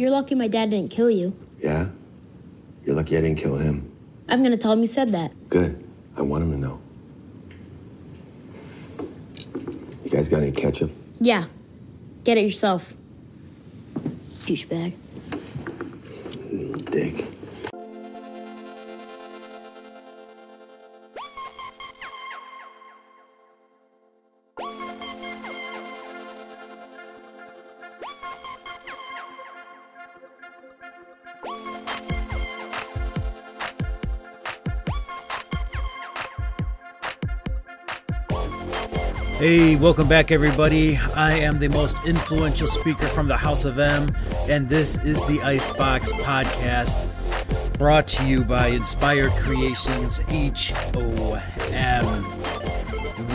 You're lucky my dad didn't kill you. Yeah? You're lucky I didn't kill him. I'm gonna tell him you said that. Good. I want him to know. You guys got any ketchup? Yeah. Get it yourself. Douchebag. Dick. Hey, welcome back, everybody. I am the most influential speaker from the House of M, and this is the Icebox Podcast, brought to you by Inspired Creations H O M.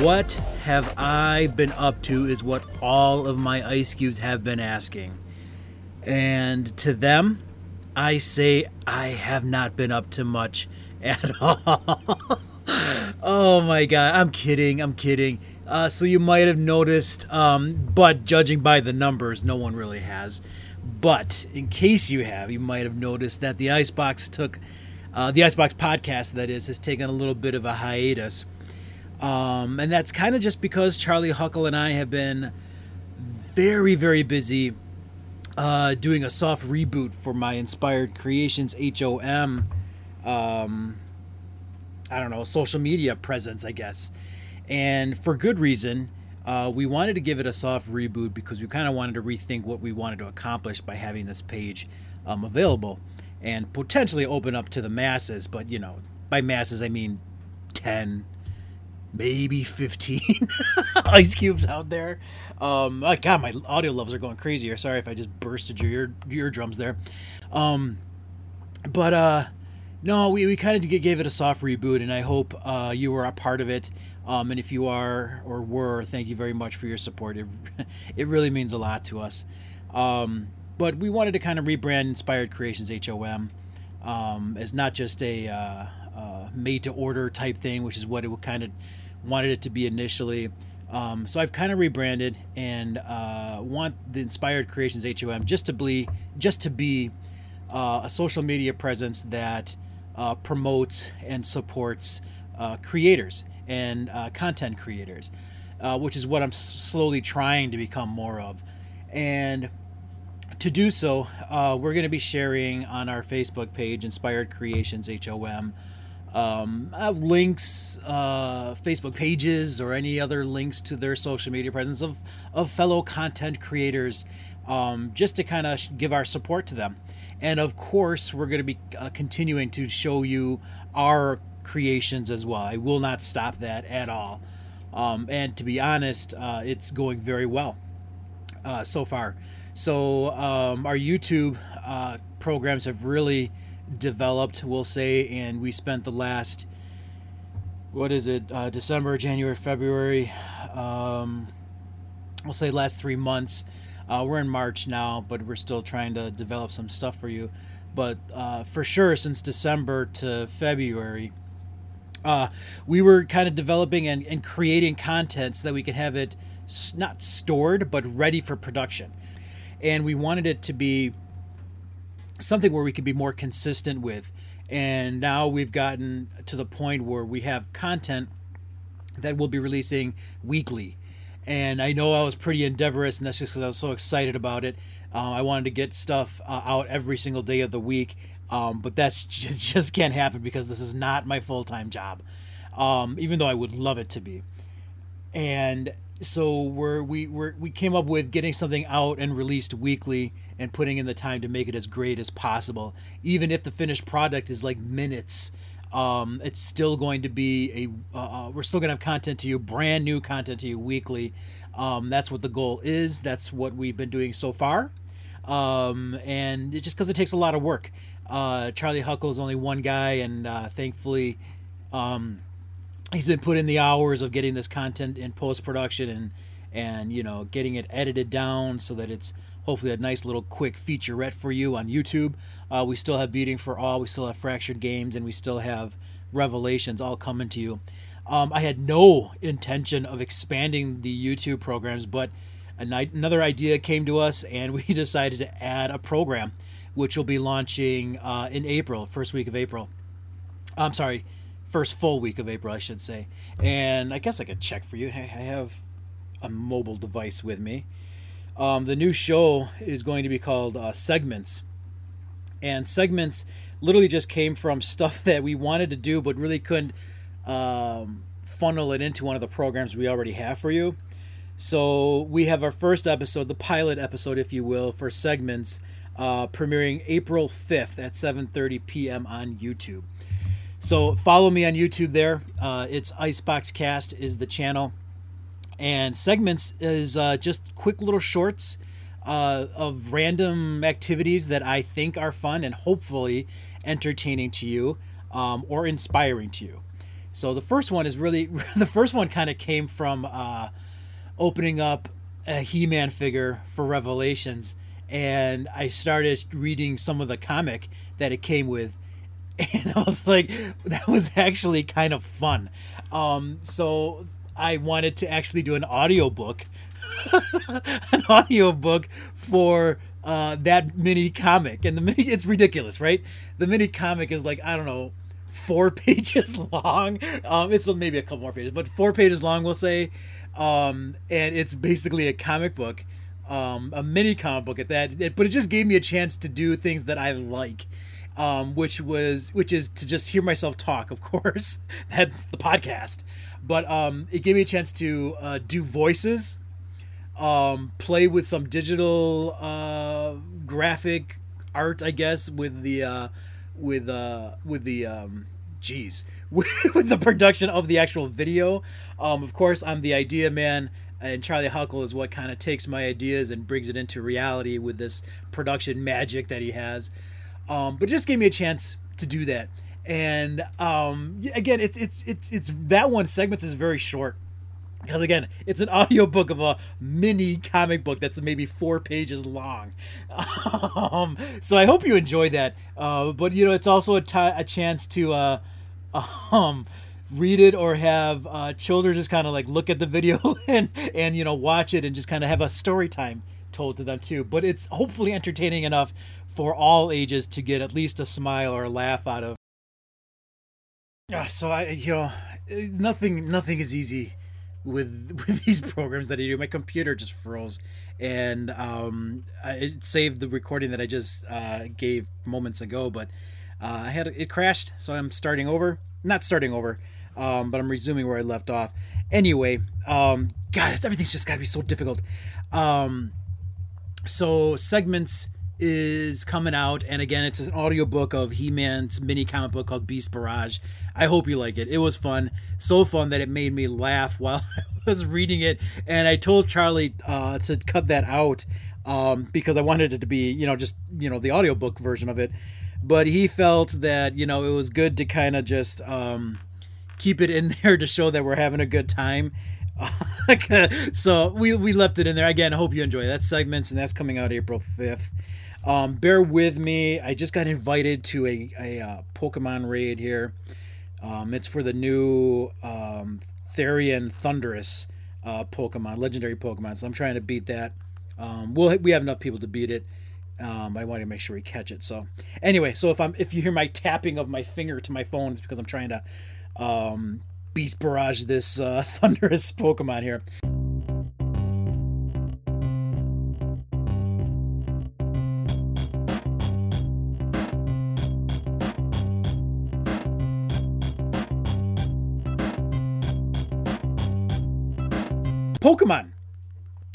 What have I been up to is what all of my ice cubes have been asking. And to them, I say I have not been up to much at all. oh my god, I'm kidding, I'm kidding. Uh, so you might have noticed, um, but judging by the numbers, no one really has. But in case you have, you might have noticed that the Icebox took, uh, the Icebox podcast, that is, has taken a little bit of a hiatus. Um, and that's kind of just because Charlie Huckle and I have been very, very busy uh, doing a soft reboot for my Inspired Creations HOM, um, I don't know, social media presence, I guess and for good reason. Uh, we wanted to give it a soft reboot because we kind of wanted to rethink what we wanted to accomplish by having this page um, available and potentially open up to the masses. But, you know, by masses, I mean 10, maybe 15 ice cubes out there. Um, oh God, my audio levels are going crazy here. Sorry if I just bursted your ear, eardrums there. Um, but, uh, no, we, we kind of gave it a soft reboot, and I hope uh, you were a part of it. Um, and if you are or were, thank you very much for your support. It, it really means a lot to us. Um, but we wanted to kind of rebrand Inspired Creations HOM um, as not just a uh, uh, made to order type thing, which is what it kind of wanted it to be initially. Um, so I've kind of rebranded and uh, want the Inspired Creations HOM just to be just to be uh, a social media presence that uh, promotes and supports uh, creators and uh, content creators, uh, which is what I'm slowly trying to become more of. And to do so, uh, we're going to be sharing on our Facebook page, Inspired Creations HOM, um, links, uh, Facebook pages, or any other links to their social media presence of, of fellow content creators, um, just to kind of give our support to them. And of course, we're going to be uh, continuing to show you our creations as well. I will not stop that at all. Um, and to be honest, uh, it's going very well uh, so far. So um, our YouTube uh, programs have really developed, we'll say, and we spent the last what is it, uh, December, January, February, um, we'll say last three months. Uh, we're in March now, but we're still trying to develop some stuff for you. But uh, for sure, since December to February, uh, we were kind of developing and, and creating content so that we could have it not stored but ready for production. And we wanted it to be something where we could be more consistent with. And now we've gotten to the point where we have content that we'll be releasing weekly. And i know i was pretty endeavorous and that's just because i was so excited about it. Uh, i wanted to get stuff uh, out every single day of the week um, but that's just, just can't happen because this is not my full time job, um, even though I would love it to be. And so we're, we we we came up with getting something out and released weekly and putting in the time to make it as great as possible. Even if the finished product is like minutes, um, it's still going to be a uh, uh we're still going to have content to you, brand new content to you weekly. Um, that's what the goal is. That's what we've been doing so far. Um, and it's just because it takes a lot of work. Uh, Charlie Huckle is only one guy, and uh, thankfully, um, he's been put in the hours of getting this content in post production and and you know getting it edited down so that it's hopefully a nice little quick featurette for you on YouTube. Uh, we still have Beating for All, we still have Fractured Games, and we still have Revelations all coming to you. Um, I had no intention of expanding the YouTube programs, but another idea came to us, and we decided to add a program, which will be launching uh, in April, first week of April. I'm sorry, first full week of April, I should say. And I guess I could check for you. I have a mobile device with me. Um, the new show is going to be called uh, Segments. And Segments literally just came from stuff that we wanted to do but really couldn't um, funnel it into one of the programs we already have for you. So we have our first episode, the pilot episode, if you will, for Segments, uh, premiering April 5th at 7.30 p.m. on YouTube. So follow me on YouTube there. Uh, it's Icebox Cast is the channel, and segments is uh, just quick little shorts uh, of random activities that I think are fun and hopefully entertaining to you um, or inspiring to you. So the first one is really the first one kind of came from uh, opening up a He-Man figure for Revelations, and I started reading some of the comic that it came with and I was like, that was actually kind of fun. Um, so I wanted to actually do an audiobook, an audiobook for uh, that mini comic. And the mini, it's ridiculous, right? The mini comic is like, I don't know, four pages long. Um, it's maybe a couple more pages, but four pages long, we'll say. Um, and it's basically a comic book, um, a mini comic book at that. But it just gave me a chance to do things that I like um, which was which is to just hear myself talk. Of course, that's the podcast, but um, it gave me a chance to uh, do voices, um, play with some digital uh, graphic art, I guess, with the uh, with uh, with the um, geez with, with the production of the actual video. Um, of course, I'm the idea man and Charlie Huckle is what kind of takes my ideas and brings it into reality with this production magic that he has. Um, but just gave me a chance to do that. And um, again, it's it's it's it's that one segments is very short because again, it's an audiobook of a mini comic book that's maybe four pages long. Um, so I hope you enjoy that. Uh, but you know, it's also a, t- a chance to uh, um, read it or have uh, children just kind of like look at the video and and you know watch it and just kind of have a story time told to them too. But it's hopefully entertaining enough for all ages to get at least a smile or a laugh out of. Yeah, so I, you know, nothing, nothing is easy with with these programs that I do. My computer just froze, and um, it saved the recording that I just uh, gave moments ago. But uh, I had it crashed, so I'm starting over. Not starting over, um, but I'm resuming where I left off. Anyway, um, God, everything's just got to be so difficult. Um, so segments is coming out and again it's an audiobook of he-man's mini comic book called beast barrage i hope you like it it was fun so fun that it made me laugh while i was reading it and i told charlie uh, to cut that out um, because i wanted it to be you know just you know the audiobook version of it but he felt that you know it was good to kind of just um, keep it in there to show that we're having a good time so we, we left it in there again i hope you enjoy that segments and that's coming out april 5th um, bear with me. I just got invited to a, a uh, Pokemon raid here. Um, it's for the new um, Therian Thundurus uh, Pokemon, legendary Pokemon. So I'm trying to beat that. Um, we'll we have enough people to beat it. Um, I want to make sure we catch it. So anyway, so if I'm if you hear my tapping of my finger to my phone, it's because I'm trying to um, beast barrage this uh, Thundurus Pokemon here. Pokemon.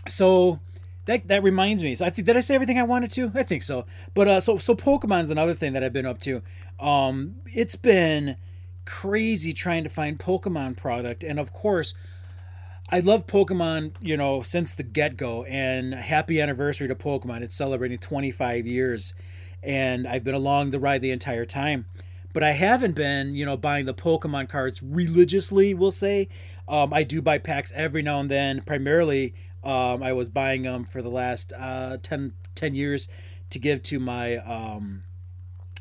So that that reminds me. So I think did I say everything I wanted to? I think so. But uh, so so Pokemon's another thing that I've been up to. Um, it's been crazy trying to find Pokemon product, and of course, I love Pokemon. You know, since the get go, and happy anniversary to Pokemon. It's celebrating 25 years, and I've been along the ride the entire time. But I haven't been, you know, buying the Pokemon cards religiously. We'll say um, I do buy packs every now and then. Primarily, um, I was buying them for the last uh, 10, 10 years to give to my um,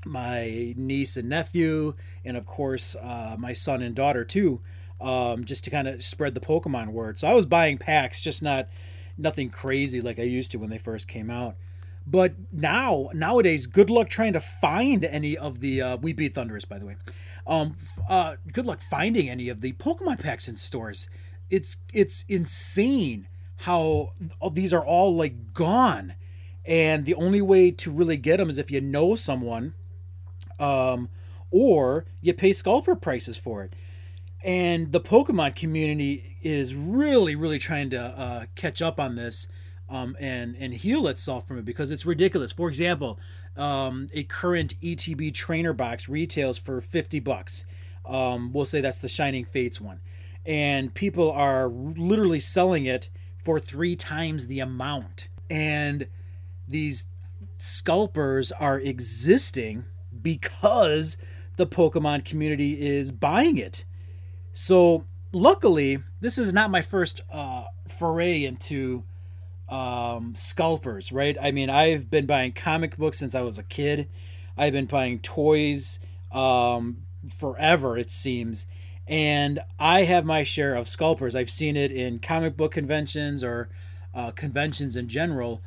my niece and nephew, and of course uh, my son and daughter too, um, just to kind of spread the Pokemon word. So I was buying packs, just not nothing crazy like I used to when they first came out. But now, nowadays, good luck trying to find any of the. Uh, we beat Thundurus, by the way. Um, uh, good luck finding any of the Pokemon packs in stores. It's it's insane how these are all like gone, and the only way to really get them is if you know someone, um, or you pay scalper prices for it. And the Pokemon community is really, really trying to uh, catch up on this um, and and heal itself from it because it's ridiculous. For example, um, a current ETB trainer box retails for fifty bucks. Um, we'll say that's the Shining Fates one, and people are literally selling it for three times the amount. And these scalpers are existing because the Pokemon community is buying it. So luckily, this is not my first uh, foray into um, scalpers, right? I mean, I've been buying comic books since I was a kid. I've been buying toys um, forever, it seems. And I have my share of scalpers. I've seen it in comic book conventions or uh, conventions in general,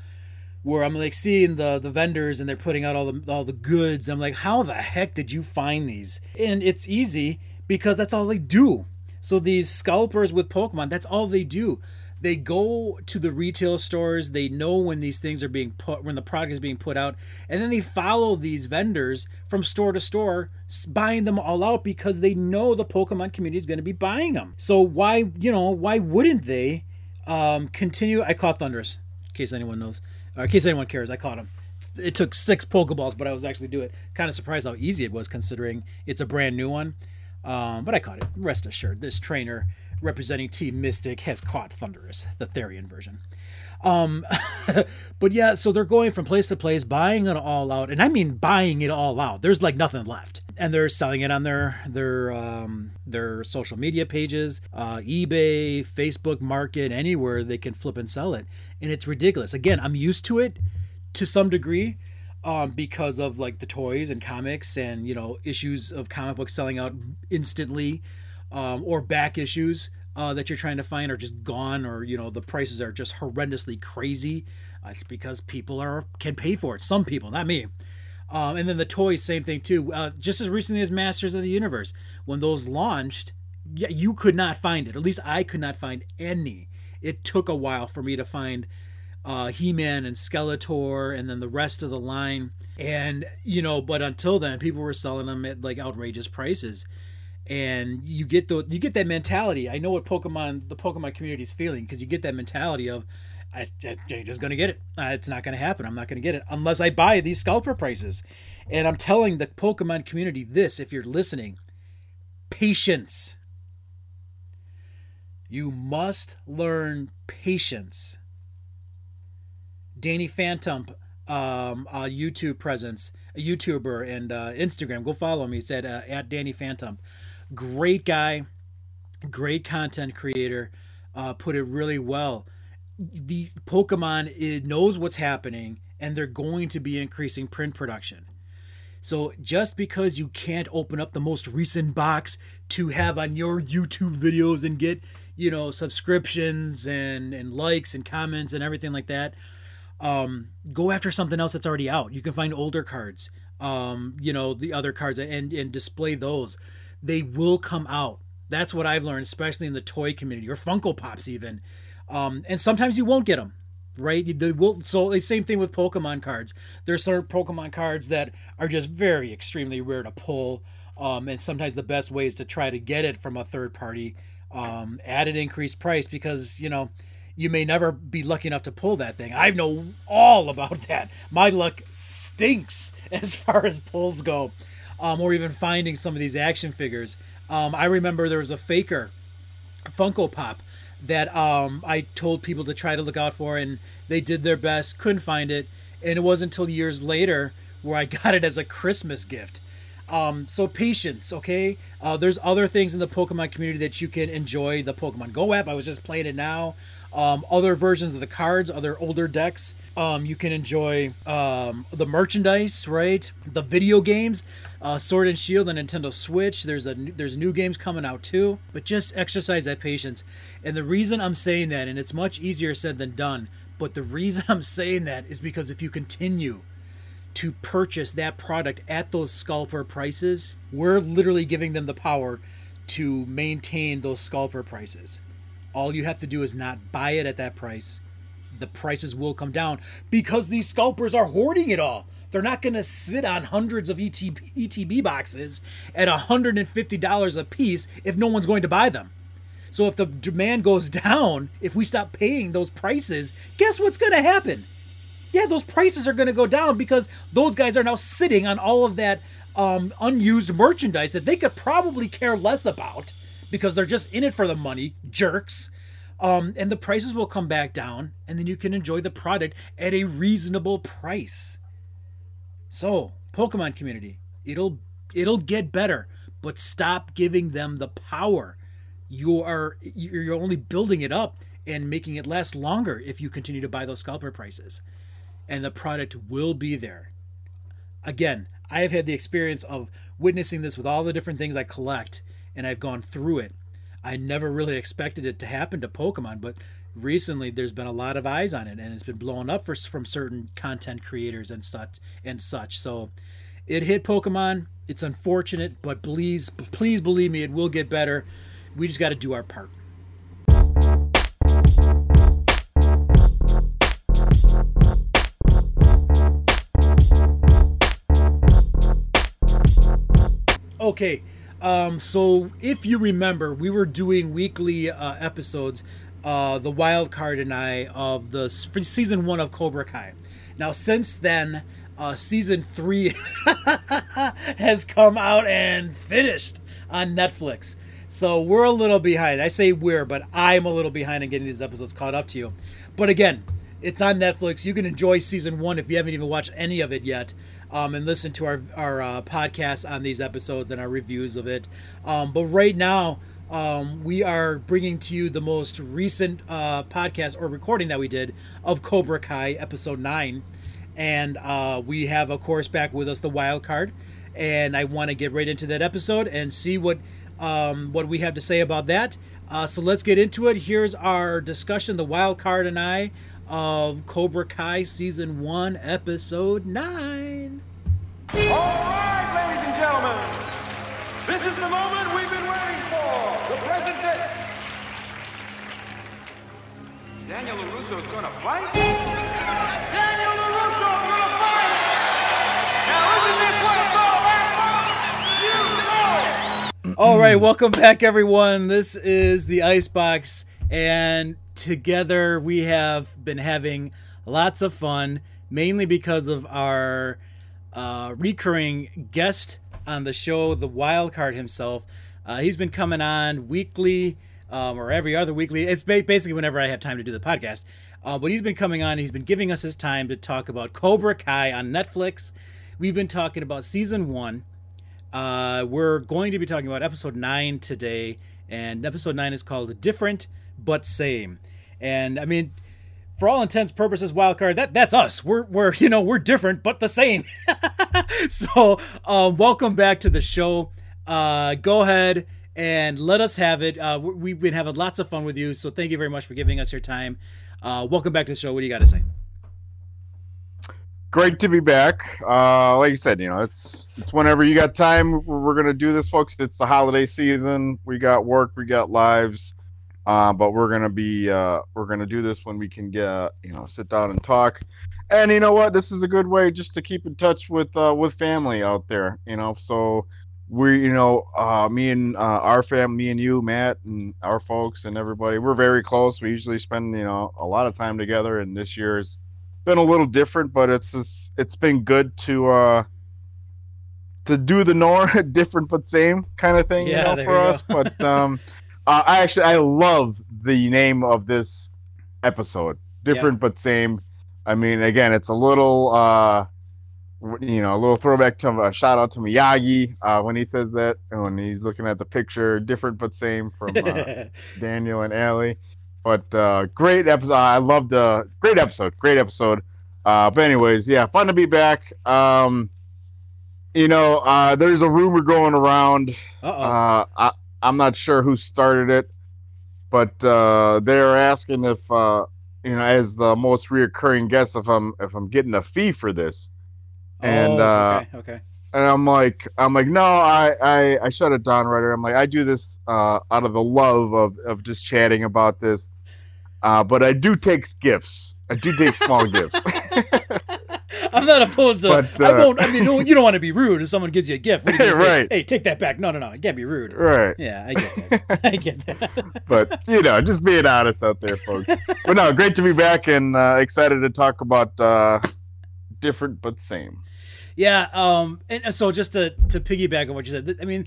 where I'm like seeing the the vendors and they're putting out all the all the goods. I'm like, how the heck did you find these? And it's easy because that's all they do. So these scalpers with Pokemon, that's all they do they go to the retail stores they know when these things are being put when the product is being put out and then they follow these vendors from store to store buying them all out because they know the pokemon community is going to be buying them so why you know why wouldn't they um, continue i caught thundurus in case anyone knows or in case anyone cares i caught him it took six pokeballs but i was actually do it. Kind of surprised how easy it was considering it's a brand new one. Um, but i caught it. Rest assured this trainer representing Team Mystic has caught Thundurus, the Therian version. Um, but yeah, so they're going from place to place, buying it all out, and I mean buying it all out. There's like nothing left, and they're selling it on their their um, their social media pages, uh, eBay, Facebook Market, anywhere they can flip and sell it, and it's ridiculous. Again, I'm used to it to some degree. Um, because of like the toys and comics and you know issues of comic books selling out instantly um, or back issues uh, that you're trying to find are just gone or you know the prices are just horrendously crazy uh, it's because people are can pay for it. Some people not me. Um, and then the toys same thing too. Uh, just as recently as masters of the universe when those launched yeah you could not find it. At least i could not find any. It took a while for me to find uh, he-man and skeletor and then the rest of the line. And you know but until then people were selling them at like outrageous prices and you get the you get that mentality. I know what Pokemon the Pokemon community is feeling because you get that mentality of I, am just gonna get it. Uh, it's not gonna happen. I'm not gonna get it unless I buy these scalper prices. And I'm telling the Pokemon community this: if you're listening, patience. You must learn patience. Danny Phantom, um, a YouTube presence, a YouTuber and uh, Instagram. Go follow me. At uh, at Danny Phantom. Great guy, great content creator. Uh, put it really well. The Pokemon it knows what's happening, and they're going to be increasing print production. So just because you can't open up the most recent box to have on your YouTube videos and get, you know, subscriptions and and likes and comments and everything like that, um, go after something else that's already out. You can find older cards, um, you know, the other cards and and display those they will come out. That's what I've learned, especially in the toy community or Funko Pops, even. Um, and sometimes you won't get them, right? They will. So the same thing with Pokemon cards. There's certain Pokemon cards that are just very extremely rare to pull, um, and sometimes the best way is to try to get it from a third party um, at an increased price because you know you may never be lucky enough to pull that thing. I know all about that. My luck stinks as far as pulls go um, or even finding some of these action figures. Um, I remember there was a faker Funko Pop that um, I told people to try to look out for, and they did their best, couldn't find it, and it wasn't until years later where I got it as a Christmas gift. Um, so patience, okay? Uh, there's other things in the Pokemon community that you can enjoy. The Pokemon Go app, I was just playing it now. Um, other versions of the cards, other older decks. Um, you can enjoy um, the merchandise, right? The video games, uh, Sword and Shield, and Nintendo Switch. There's a there's new games coming out too. But just exercise that patience. And the reason I'm saying that, and it's much easier said than done, but the reason I'm saying that is because if you continue to purchase that product at those scalper prices, we're literally giving them the power to maintain those scalper prices. All you have to do is not buy it at that price. The prices will come down because these scalpers are hoarding it all. They're not going to sit on hundreds of ETB, ETB boxes at $150 a piece if no one's going to buy them. So if the demand goes down, if we stop paying those prices, guess what's going to happen? Yeah, those prices are going to go down because those guys are now sitting on all of that um, unused merchandise that they could probably care less about because they're just in it for the money, jerks. Um, and the prices will come back down, and then you can enjoy the product at a reasonable price. So, Pokemon community, it'll it'll get better, but stop giving them the power. You are you're only building it up and making it last longer if you continue to buy those scalper prices. And the product will be there. Again, I have had the experience of witnessing this with all the different things I collect, and I've gone through it. I never really expected it to happen to Pokemon, but recently there's been a lot of eyes on it, and it's been blown up for, from certain content creators and such and such. So it hit Pokemon. It's unfortunate, but please, please believe me, it will get better. We just got to do our part. Okay, um, so if you remember, we were doing weekly uh, episodes, uh, the wild card and I of the season one of Cobra Kai. Now, since then, uh, season three has come out and finished on Netflix. So we're a little behind. I say we're, but I'm a little behind in getting these episodes caught up to you. But again, it's on Netflix. You can enjoy season one if you haven't even watched any of it yet um, and listen to our our uh, podcast on these episodes and our reviews of it. Um, but right now, um, we are bringing to you the most recent uh, podcast or recording that we did of Cobra Kai episode nine, and uh, we have of course back with us the wild card, and I want to get right into that episode and see what um, what we have to say about that. Uh, so let's get into it. Here's our discussion, the wild card and I of Cobra Kai Season 1, Episode 9. All right, ladies and gentlemen, this is the moment we've been waiting for. The present day. Daniel LaRusso is going to fight? Daniel LaRusso is going to fight! Now, isn't this what it's all about? You know! All right, welcome back, everyone. This is the Icebox, and together we have been having lots of fun, mainly because of our uh, recurring guest on the show, the wild card himself. Uh, he's been coming on weekly um, or every other weekly. It's basically whenever I have time to do the podcast. Uh, but he's been coming on. He's been giving us his time to talk about Cobra Kai on Netflix. We've been talking about season one. Uh, we're going to be talking about episode nine today, and episode nine is called "Different but Same." And I mean, for all intents purposes, wildcard that that's us. We're we're you know we're different but the same. so uh, welcome back to the show. Uh, go ahead and let us have it. Uh, we've been having lots of fun with you, so thank you very much for giving us your time. Uh, welcome back to the show. What do you got to say? Great to be back. Uh, like you said, you know, it's it's whenever you got time. We're gonna do this, folks. It's the holiday season. We got work. We got lives. Uh, but we're gonna be uh, we're gonna do this when we can get you know sit down and talk. And you know what? This is a good way just to keep in touch with uh, with family out there. You know, so we you know uh, me and uh, our family, me and you, Matt, and our folks and everybody, we're very close. We usually spend you know a lot of time together, and this year's been a little different, but it's just, it's been good to uh to do the norm different but same kind of thing Yeah, you know for us but um uh, i actually i love the name of this episode different but same i mean again it's a little uh you know a little throwback to a shout out to miyagi uh when he says that and when he's looking at the picture different but same from uh, daniel and Ali. But uh, great episode. I love the great episode. Great episode. Uh, but anyways, yeah, fun to be back. Um, you know, uh, there's a rumor going around. Uh-oh. Uh, I, I'm not sure who started it, but uh, they're asking if uh, you know, as the most reoccurring guest, if I'm if I'm getting a fee for this. And Oh, uh, okay, okay. and I'm like, I'm like, no, I, I, I shut it down, writer. I'm like, I do this uh, out of the love of, of just chatting about this, uh, but I do take gifts. I do take small gifts. I'm not opposed to. But, I uh, won't. I mean, you don't, want to be rude if someone gives you a gift. What do you say? Right. Hey, take that back. No, no, no. It can't be rude. right. Yeah, I get that. I get that. But you know, just being honest out there, folks. But no, great to be back and uh, excited to talk about uh, different but same. Yeah. Um. And so just to to piggyback on what you said, I mean,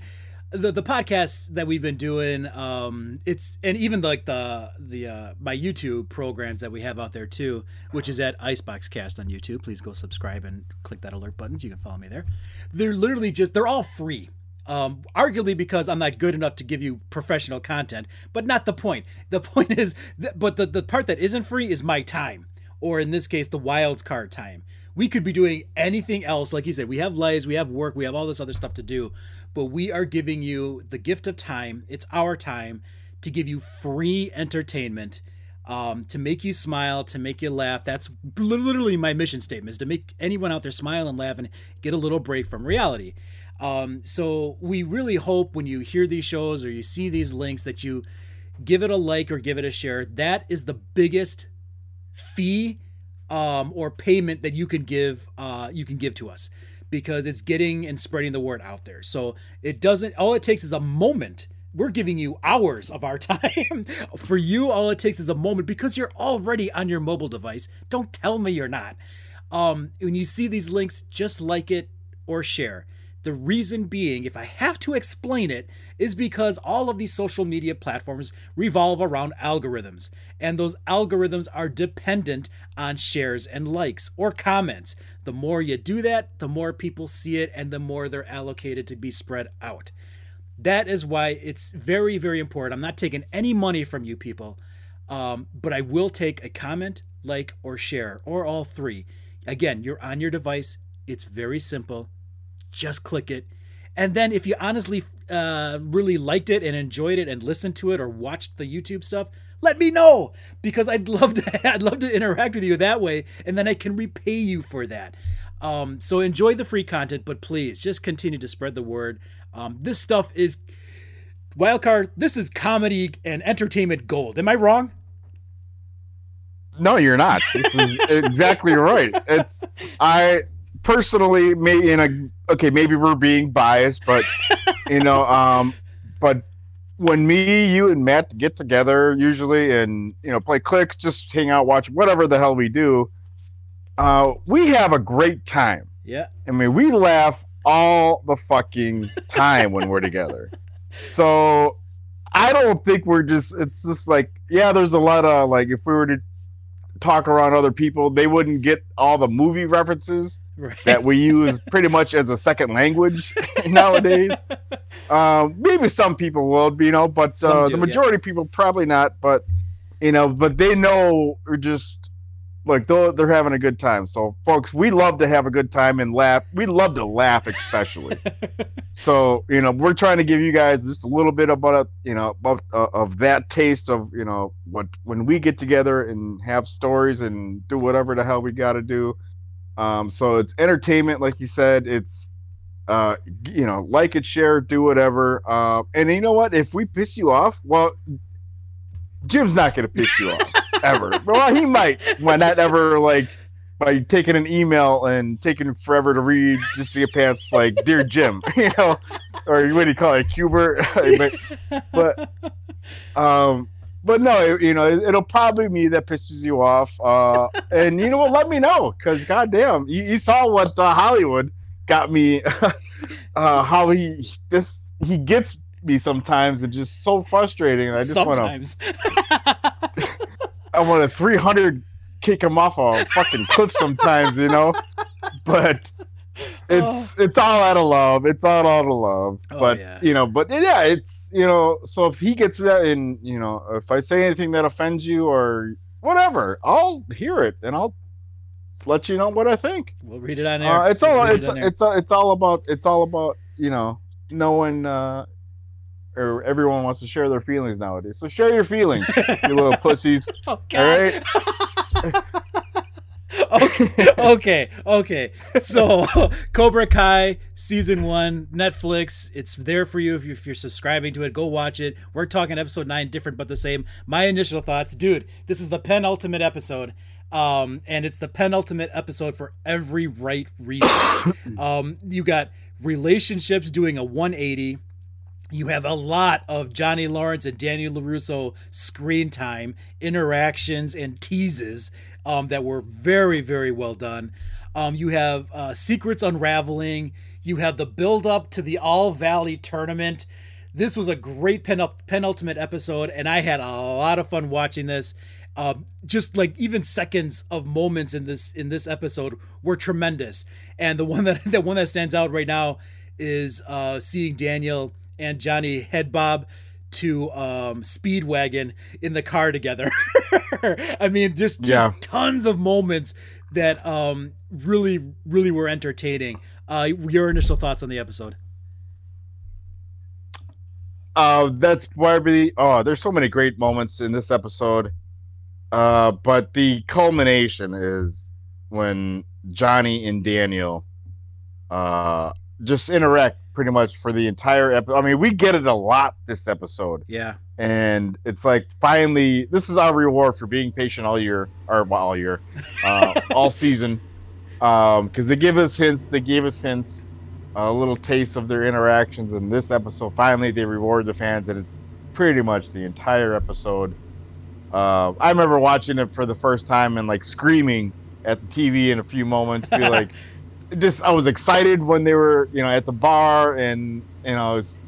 the the podcasts that we've been doing, um, it's and even like the the uh, my YouTube programs that we have out there too, which is at Icebox Cast on YouTube. Please go subscribe and click that alert button. So you can follow me there. They're literally just they're all free. Um, arguably because I'm not good enough to give you professional content, but not the point. The point is, th- but the, the part that isn't free is my time, or in this case, the wilds card time. We could be doing anything else. Like you said, we have lives, we have work, we have all this other stuff to do, but we are giving you the gift of time. It's our time to give you free entertainment, um, to make you smile, to make you laugh. That's literally my mission statement: is to make anyone out there smile and laugh and get a little break from reality. Um, so we really hope when you hear these shows or you see these links that you give it a like or give it a share. That is the biggest fee um, or payment that you can give uh, you can give to us because it's getting and spreading the word out there. So it doesn't all it takes is a moment. We're giving you hours of our time. For you, all it takes is a moment because you're already on your mobile device. Don't tell me you're not. Um, when you see these links, just like it or share. The reason being, if I have to explain it, is because all of these social media platforms revolve around algorithms, and those algorithms are dependent on shares and likes or comments. The more you do that, the more people see it, and the more they're allocated to be spread out. That is why it's very, very important. I'm not taking any money from you people, um, but I will take a comment, like, or share, or all three. Again, you're on your device. It's very simple just click it. And then if you honestly uh, really liked it and enjoyed it and listened to it or watched the YouTube stuff, let me know because I'd love to I'd love to interact with you that way and then I can repay you for that. Um, so enjoy the free content, but please just continue to spread the word. Um, this stuff is wildcard. This is comedy and entertainment gold. Am I wrong? No, you're not. This is exactly right. It's I personally may in a okay maybe we're being biased, but you know, um, but when me, you, and Matt get together usually and you know play clicks, just hang out, watch whatever the hell we do, uh, we have a great time. Yeah. I mean, we laugh all the fucking time when we're together. So I don't think we're just. It's just like yeah, there's a lot of like if we were to talk around other people, they wouldn't get all the movie references Right. that we use pretty much as a second language nowadays. Um, maybe some people will, you know, but uh, do, the yeah. majority of people probably not. But you know, but they know we're just like they're, they're having a good time. So, folks, we love to have a good time and laugh. We love to laugh, especially. so, you know, we're trying to give you guys just a little bit about you know of, uh, of that taste of you know what when we get together and have stories and do whatever the hell we got to do. Um, so it's entertainment, like you said. It's uh, you know, like it, share, do whatever. Uh, and you know what? If we piss you off, well, Jim's not gonna piss you off ever. Well, he might when that ever like by taking an email and taking forever to read just to get past like dear Jim, you know, or what do you call it, Cuber? but, but um. But no, you know, it, it'll probably be me that pisses you off. Uh, and you know what? Let me know, because goddamn, you, you saw what uh, Hollywood got me. uh, how he this he gets me sometimes, and just so frustrating. I just want to Sometimes. I want to 300 kick him off a fucking cliff sometimes, you know. But it's it's all out of love. It's all out of love. Oh, but yeah. you know, but yeah, it's you know. So if he gets that, and you know, if I say anything that offends you or whatever, I'll hear it and I'll let you know what I think. We'll read it on air. Uh, it's We'll all it it's on it's it's all about it's all about you know knowing. uh or everyone wants to share their feelings nowadays. So share your feelings, you little pussies. Oh, All God. right. okay, okay, okay. So, Cobra Kai season one, Netflix. It's there for you if, you if you're subscribing to it. Go watch it. We're talking episode nine, different but the same. My initial thoughts, dude. This is the penultimate episode, um, and it's the penultimate episode for every right reason. um, you got relationships doing a 180 you have a lot of Johnny Lawrence and Daniel LaRusso screen time, interactions, and teases um, that were very, very well done. Um, you have uh, secrets unraveling. You have the build up to the All Valley tournament. This was a great penul- penultimate episode, and I had a lot of fun watching this. Um, just like even seconds of moments in this in this episode were tremendous, and the one that the one that stands out right now is uh, seeing Daniel and Johnny head bob to um, Speedwagon in the car together. I mean, just just Yeah. tons of moments that um, really really were entertaining. Uh, your initial thoughts on the episode? Uh, that's probably oh, there's so many great moments in this episode. Uh, but the culmination is when Johnny and Daniel uh just interact pretty much for the entire episode. I mean, we get it a lot this episode, Yeah, and it's like finally, this is our reward for being patient all year, or well, all year, uh, all season, um, because they give us hints. They gave us hints, a little taste of their interactions in this episode. Finally, they reward the fans, and it's pretty much the entire episode. Uh, I remember watching it for the first time and like screaming at the TV in a few moments, be like, just I was excited when they were, you know, at the bar, and you know, it's,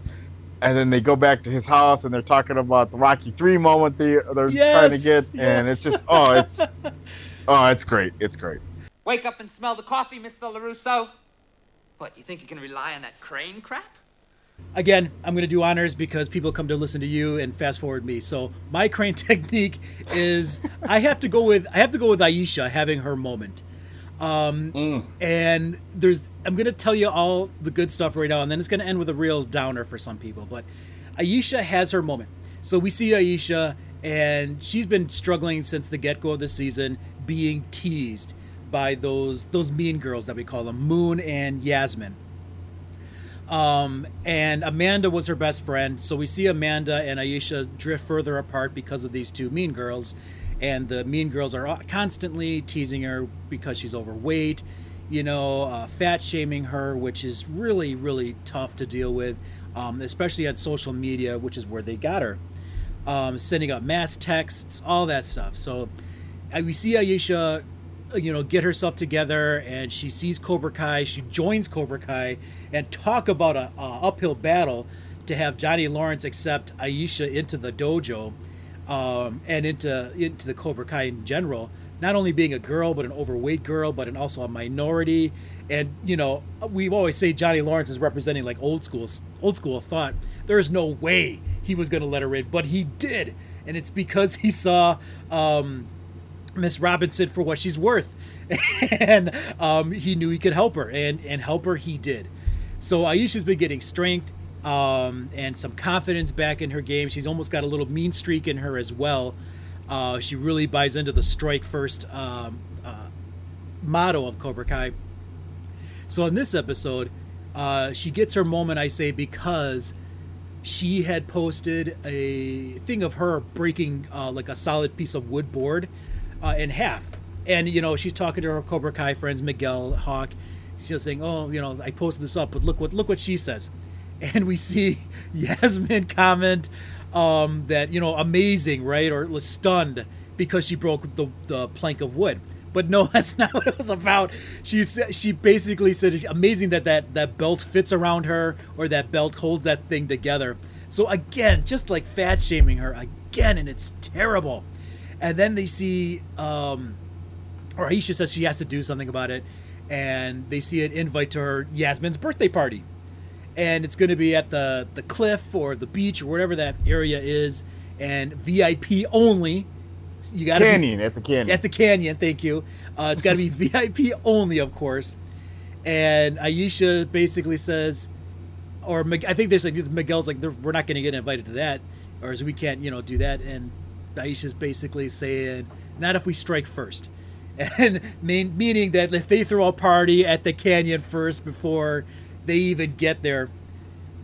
and then they go back to his house and they're talking about the Rocky Three moment they they're trying to Yes, get, and it's just oh, it's oh, it's great, it's great. Wake up and smell the coffee, Mr. LaRusso. What, you think you can rely on that crane crap? again, I'm going to do honors because people come to listen to you and fast forward me. So my crane technique is I have to go with I have to go with Aisha having her moment. Um, And there's I'm going to tell you all the good stuff right now, and then it's going to end with a real downer for some people. But Aisha has her moment. So we see Aisha, and she's been struggling since the get go of the season, being teased by those those mean girls that we call them, Moon and Yasmin. Um, and Amanda was her best friend. So we see Amanda and Aisha drift further apart because of these two mean girls. And the mean girls are constantly teasing her because she's overweight, you know, uh, fat shaming her, which is really, really tough to deal with, um, especially on social media, which is where they got her. Um, sending out mass texts, all that stuff. So we see Aisha, uh, you know, get herself together, and she sees Cobra Kai. She joins Cobra Kai, and talk about a, a uphill battle to have Johnny Lawrence accept Aisha into the dojo, um, and into into the Cobra Kai in general. Not only being a girl, but an overweight girl, but an also a minority. And you know, we always say Johnny Lawrence is representing like old school old school thought. There is no way he was going to let her in, but he did, and it's because he saw. Um, Miss Robinson for what she's worth, and um, he knew he could help her, and and help her he did. So Aisha's been getting strength um, and some confidence back in her game. She's almost got a little mean streak in her as well. Uh, she really buys into the strike first um, uh, motto of Cobra Kai. So in this episode, uh, she gets her moment, I say, because she had posted a thing of her breaking uh, like a solid piece of wood board uh, in half. And, you know, she's talking to her Cobra Kai friends, Miguel, Hawk. She's saying, oh, you know, I posted this up, but look what look what she says. And we see Yasmin comment um, that, you know, amazing, right? Or was stunned because she broke the, the plank of wood. But no, that's not what it was about. She she basically said amazing that, that that belt fits around her or that belt holds that thing together. So again, just like fat shaming her again, and it's terrible. And then they see, um, or Aisha says she has to do something about it, and they see an invite to her Yasmin's birthday party, and it's going to be at the the cliff or the beach or whatever that area is, and VIP only. You got to be Canyon at the canyon. at the canyon. Thank you. Uh, it's got to be VIP only, of course. And Aisha basically says, or I think there's like Miguel's like we're not going to get invited to that, or as we can't you know do that. And Aisha's basically saying, not if we strike first, and mean, meaning that if they throw a party at the canyon first before they even get there,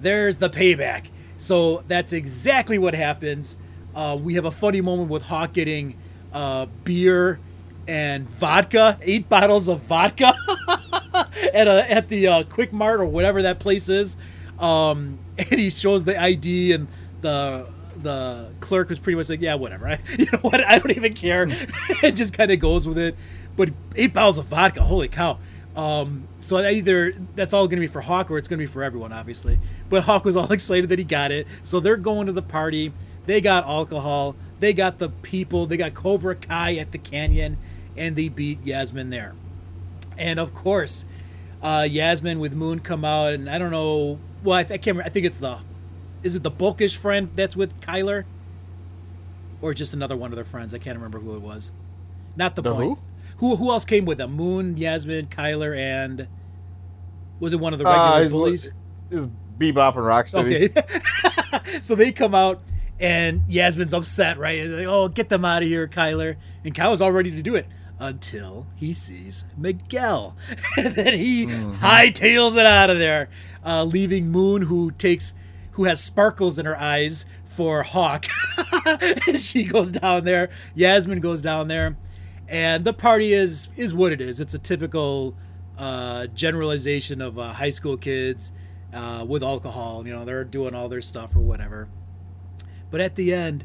there's the payback. So that's exactly what happens. Uh, we have a funny moment with Hawk getting uh, beer and vodka, eight bottles of vodka at a, at the uh, Quick Mart or whatever that place is. Um, and he shows the ID, and the the clerk was pretty much like, "Yeah, whatever. I, you know what? I don't even care." it just kind of goes with it. But eight bottles of vodka, holy cow! Um, so either that's all going to be for Hawk, or it's going to be for everyone, obviously. But Hawk was all excited that he got it, so they're going to the party. They got alcohol. They got the people. They got Cobra Kai at the canyon, and they beat Yasmine there. And of course, uh, Yasmine with Moon come out, and I don't know. Well, I, th- I can't. Remember, I think it's the. Is it the bulkish friend that's with Kyler, or just another one of their friends? I can't remember who it was. Not the, The point. Who? Who who else came with them? Moon, Yasmine, Kyler, and was it one of the regular Uh, his, bullies? his Bebop and Rocksteady. Okay. so they come out and Yasmine's upset, right? He's like, oh, get them out of here, Kyler. And Kyle's all ready to do it until he sees Miguel. and then he hightails it out of there, uh, leaving Moon, who takes who has sparkles in her eyes for Hawk. and she goes down there. Yasmine goes down there. And the party is is what it is. It's a typical uh, generalization of uh, high school kids uh, with alcohol. You know, they're doing all their stuff or whatever. But at the end,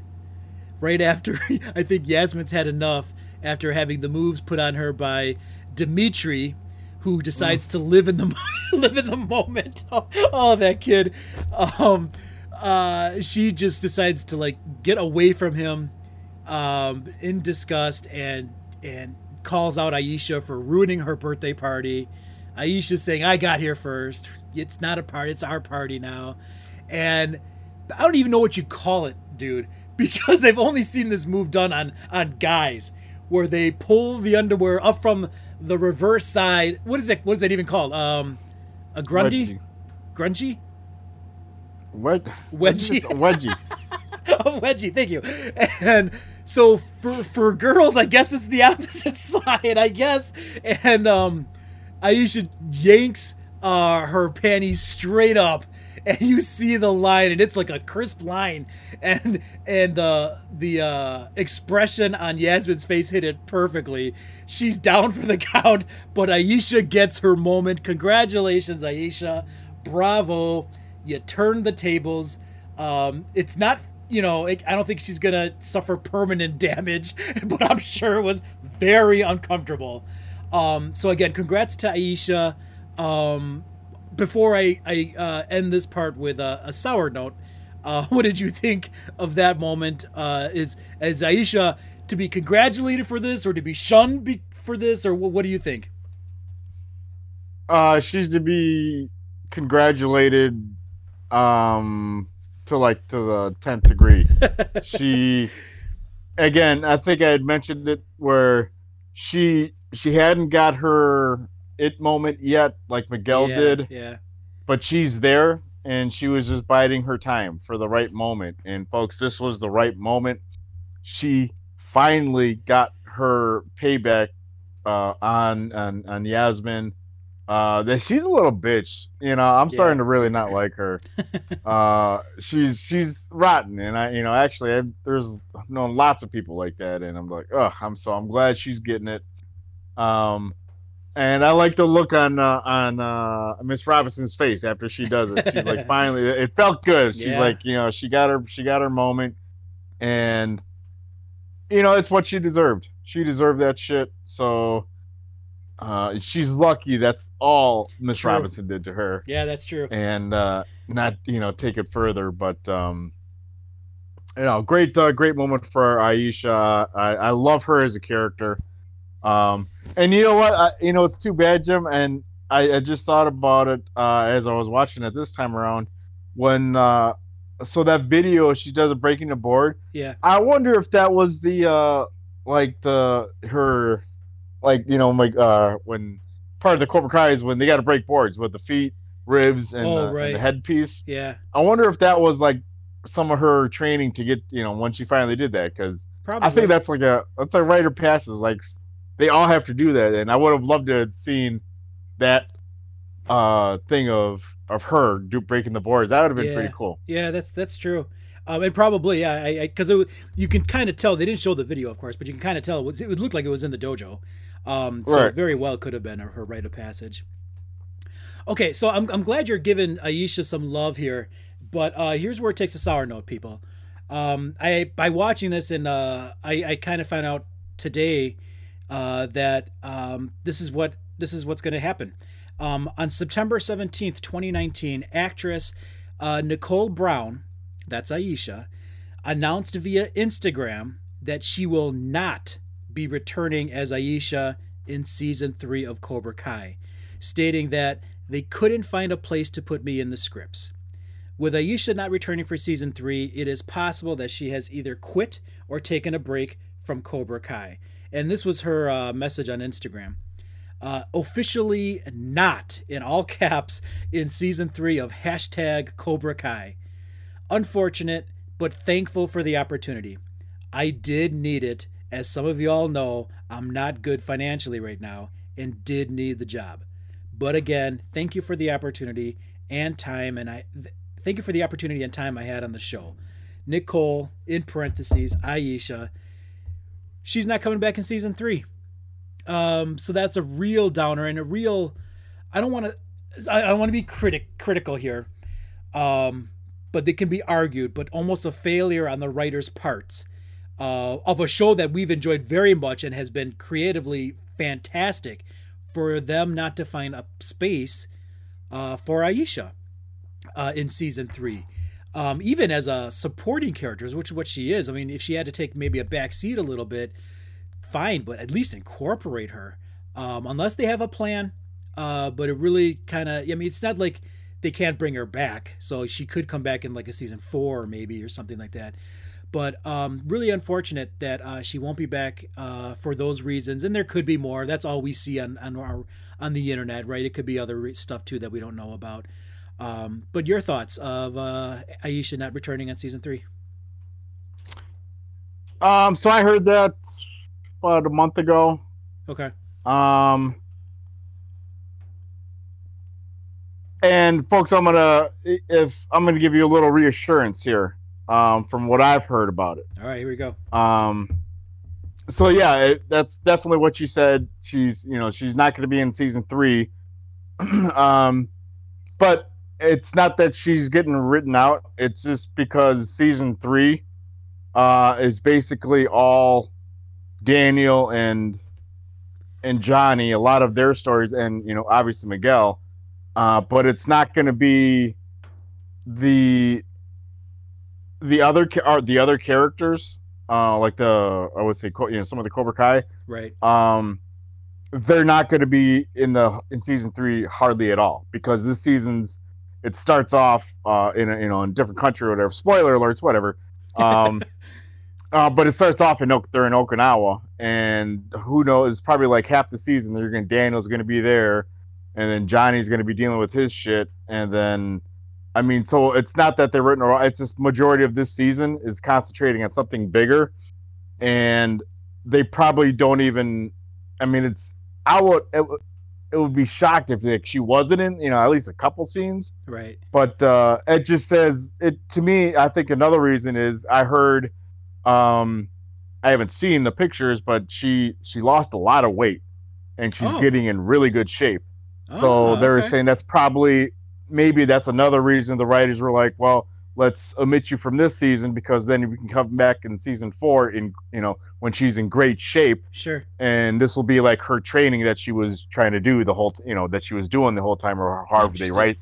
right after I think Yasmine's had enough after having the moves put on her by Dimitri, who decides to live in the live in the moment. Oh, oh, that kid. Um, uh, she just decides to like get away from him um, in disgust and and calls out Aisha for ruining her birthday party. Aisha's saying, "I got here first. It's not a party. It's our party now." And I don't even know what you call it, dude, because I've only seen this move done on on guys where they pull the underwear up from the reverse side. What is that? What is that even called? Um, a grundy, grungy, What? Wedgie. Wedgie. a wedgie. Thank you. And so for for girls, I guess it's the opposite side. I guess. And um, Aisha yanks uh her panties straight up, and you see the line, and it's like a crisp line, and and the the uh, expression on Yasmine's face hit it perfectly. She's down for the count, but Aisha gets her moment. Congratulations, Aisha! Bravo! You turned the tables. Um, it's not, you know, it, I don't think she's gonna suffer permanent damage, but I'm sure it was very uncomfortable. Um, so again, congrats to Aisha. Um, before I, I uh, end this part with a, a sour note, uh, what did you think of that moment? Uh, is is Aisha to be congratulated for this, or to be shunned be- for this, or what, what do you think? Uh, she's to be congratulated, um, to like to the tenth degree. she, again, I think I had mentioned it where she she hadn't got her it moment yet, like Miguel yeah, did, Yeah. but she's there and she was just biding her time for the right moment. And folks, this was the right moment. She finally got her payback uh, on on on Yasmine. Uh, that she's a little bitch. You know, I'm Yeah. starting to really not like her. uh, she's she's rotten, and I, you know, actually, I, there's I've known lots of people like that, and I'm like, oh, I'm so I'm glad she's getting it. Um, and I like the look on uh, on uh, Miss Robinson's face after she does it. She's like, finally, it felt good. She's Yeah. like, you know, she got her she got her moment, and you know, it's what she deserved. She deserved that shit. So uh, she's lucky. That's all Miss Robinson did to her, Yeah, that's true. and uh, not you know take it further, but um, you know, great uh, great moment for Aisha. I, I love her as a character. Um, And you know what? I, you know it's too bad, Jim. And I, I just thought about it uh, as I was watching it this time around. When uh, so that video she does a breaking the board. Yeah. I wonder if that was the uh, like the her like you know like uh, when part of the Cobra Kai is when they got to break boards with the feet, ribs, and, Oh, the, and the headpiece. Yeah. I wonder if that was like some of her training to get you know when she finally did that because Probably. I think that's like a that's a rite of passage. Like they all have to do that, and I would have loved to have seen that uh thing of of her do breaking the boards. That would have been Yeah. pretty cool. Yeah, that's that's true. Um, and probably, yeah, I because you can kind of tell they didn't show the video, of course, but you can kind of tell it, was, it would look like it was in the dojo. Um, so Right. it very well could have been her, her rite of passage. Okay, so I'm I'm glad you're giving Aisha some love here, but uh, here's where it takes a sour note, people. Um, I by watching this and uh, I I kind of found out today uh, that um, this is what this is what's going to happen. Um, on September 17th, 2019, actress uh, Nicole Brown, that's Aisha, announced via Instagram that she will not be returning as Aisha in season three of Cobra Kai, stating that they couldn't find a place to put me in the scripts. With Aisha not returning for season three, it is possible that she has either quit or taken a break from Cobra Kai. And this was her uh, message on Instagram. Uh, officially not in all caps in season three of hashtag Cobra Kai. Unfortunate, but thankful for the opportunity. I did need it, as some of you all know, I'm not good financially right now and did need the job. But again, thank you for the opportunity and time, and I th- thank you for the opportunity and time I had on the show. Nicole, in parentheses, Aisha, she's not coming back in season three. Um, so that's a real downer and a real. I don't want to. I, I want to be critic critical here, um, but they can be argued. But almost a failure on the writers' parts uh, of a show that we've enjoyed very much and has been creatively fantastic, for them not to find a space uh, for Aisha uh, in season three. Um, even as a supporting character, which is what she is. I mean, if she had to take maybe a back seat a little bit, fine, but at least incorporate her. Um, unless they have a plan. Uh, but it really kind of, I mean, it's not like they can't bring her back. So she could come back in like a season four, maybe, or something like that. But um, really unfortunate that uh, she won't be back uh, for those reasons, and there could be more. That's all we see on on our on the internet, right? It could be other re- stuff too that we don't know about. Um, but your thoughts of uh, Aisha not returning on season three? Um, so I heard that about a month ago. Okay. Um, and folks, I'm gonna if I'm gonna give you a little reassurance here, um, from what I've heard about it. All right, here we go. Um, so yeah, it, that's definitely what you said. She's, you know, she's not going to be in season three. um, but it's not that she's getting written out. It's just because season three uh, is basically all Daniel and and Johnny. A lot of their stories, and you know, obviously Miguel. Uh, but it's not going to be the the other are the other characters uh like the i would say you know some of the cobra kai Right. um they're not going to be in the in season three hardly at all because this season's it starts off uh in a you know in a different country or whatever spoiler alerts whatever um uh but it starts off in they're in okinawa and who knows probably like half the season they're going daniel's going to be there and then johnny's going to be dealing with his shit and then I mean, so it's not that they're written or it's just majority of this season is concentrating on something bigger, and they probably don't even. I mean, it's I would it, would- it would be shocked if like, she wasn't in you know at least a couple scenes, Right. but uh, it just says it to me. I think another reason is I heard, um, I haven't seen the pictures, but she she lost a lot of weight, and she's Oh. getting in really good shape. So Oh, they're okay. saying that's probably maybe that's another reason the writers were like, well, let's omit you from this season because then we can come back in season four in you know when she's in great shape, Sure. and this will be like her training that she was trying to do the whole t- you know that she was doing the whole time or they Interesting. write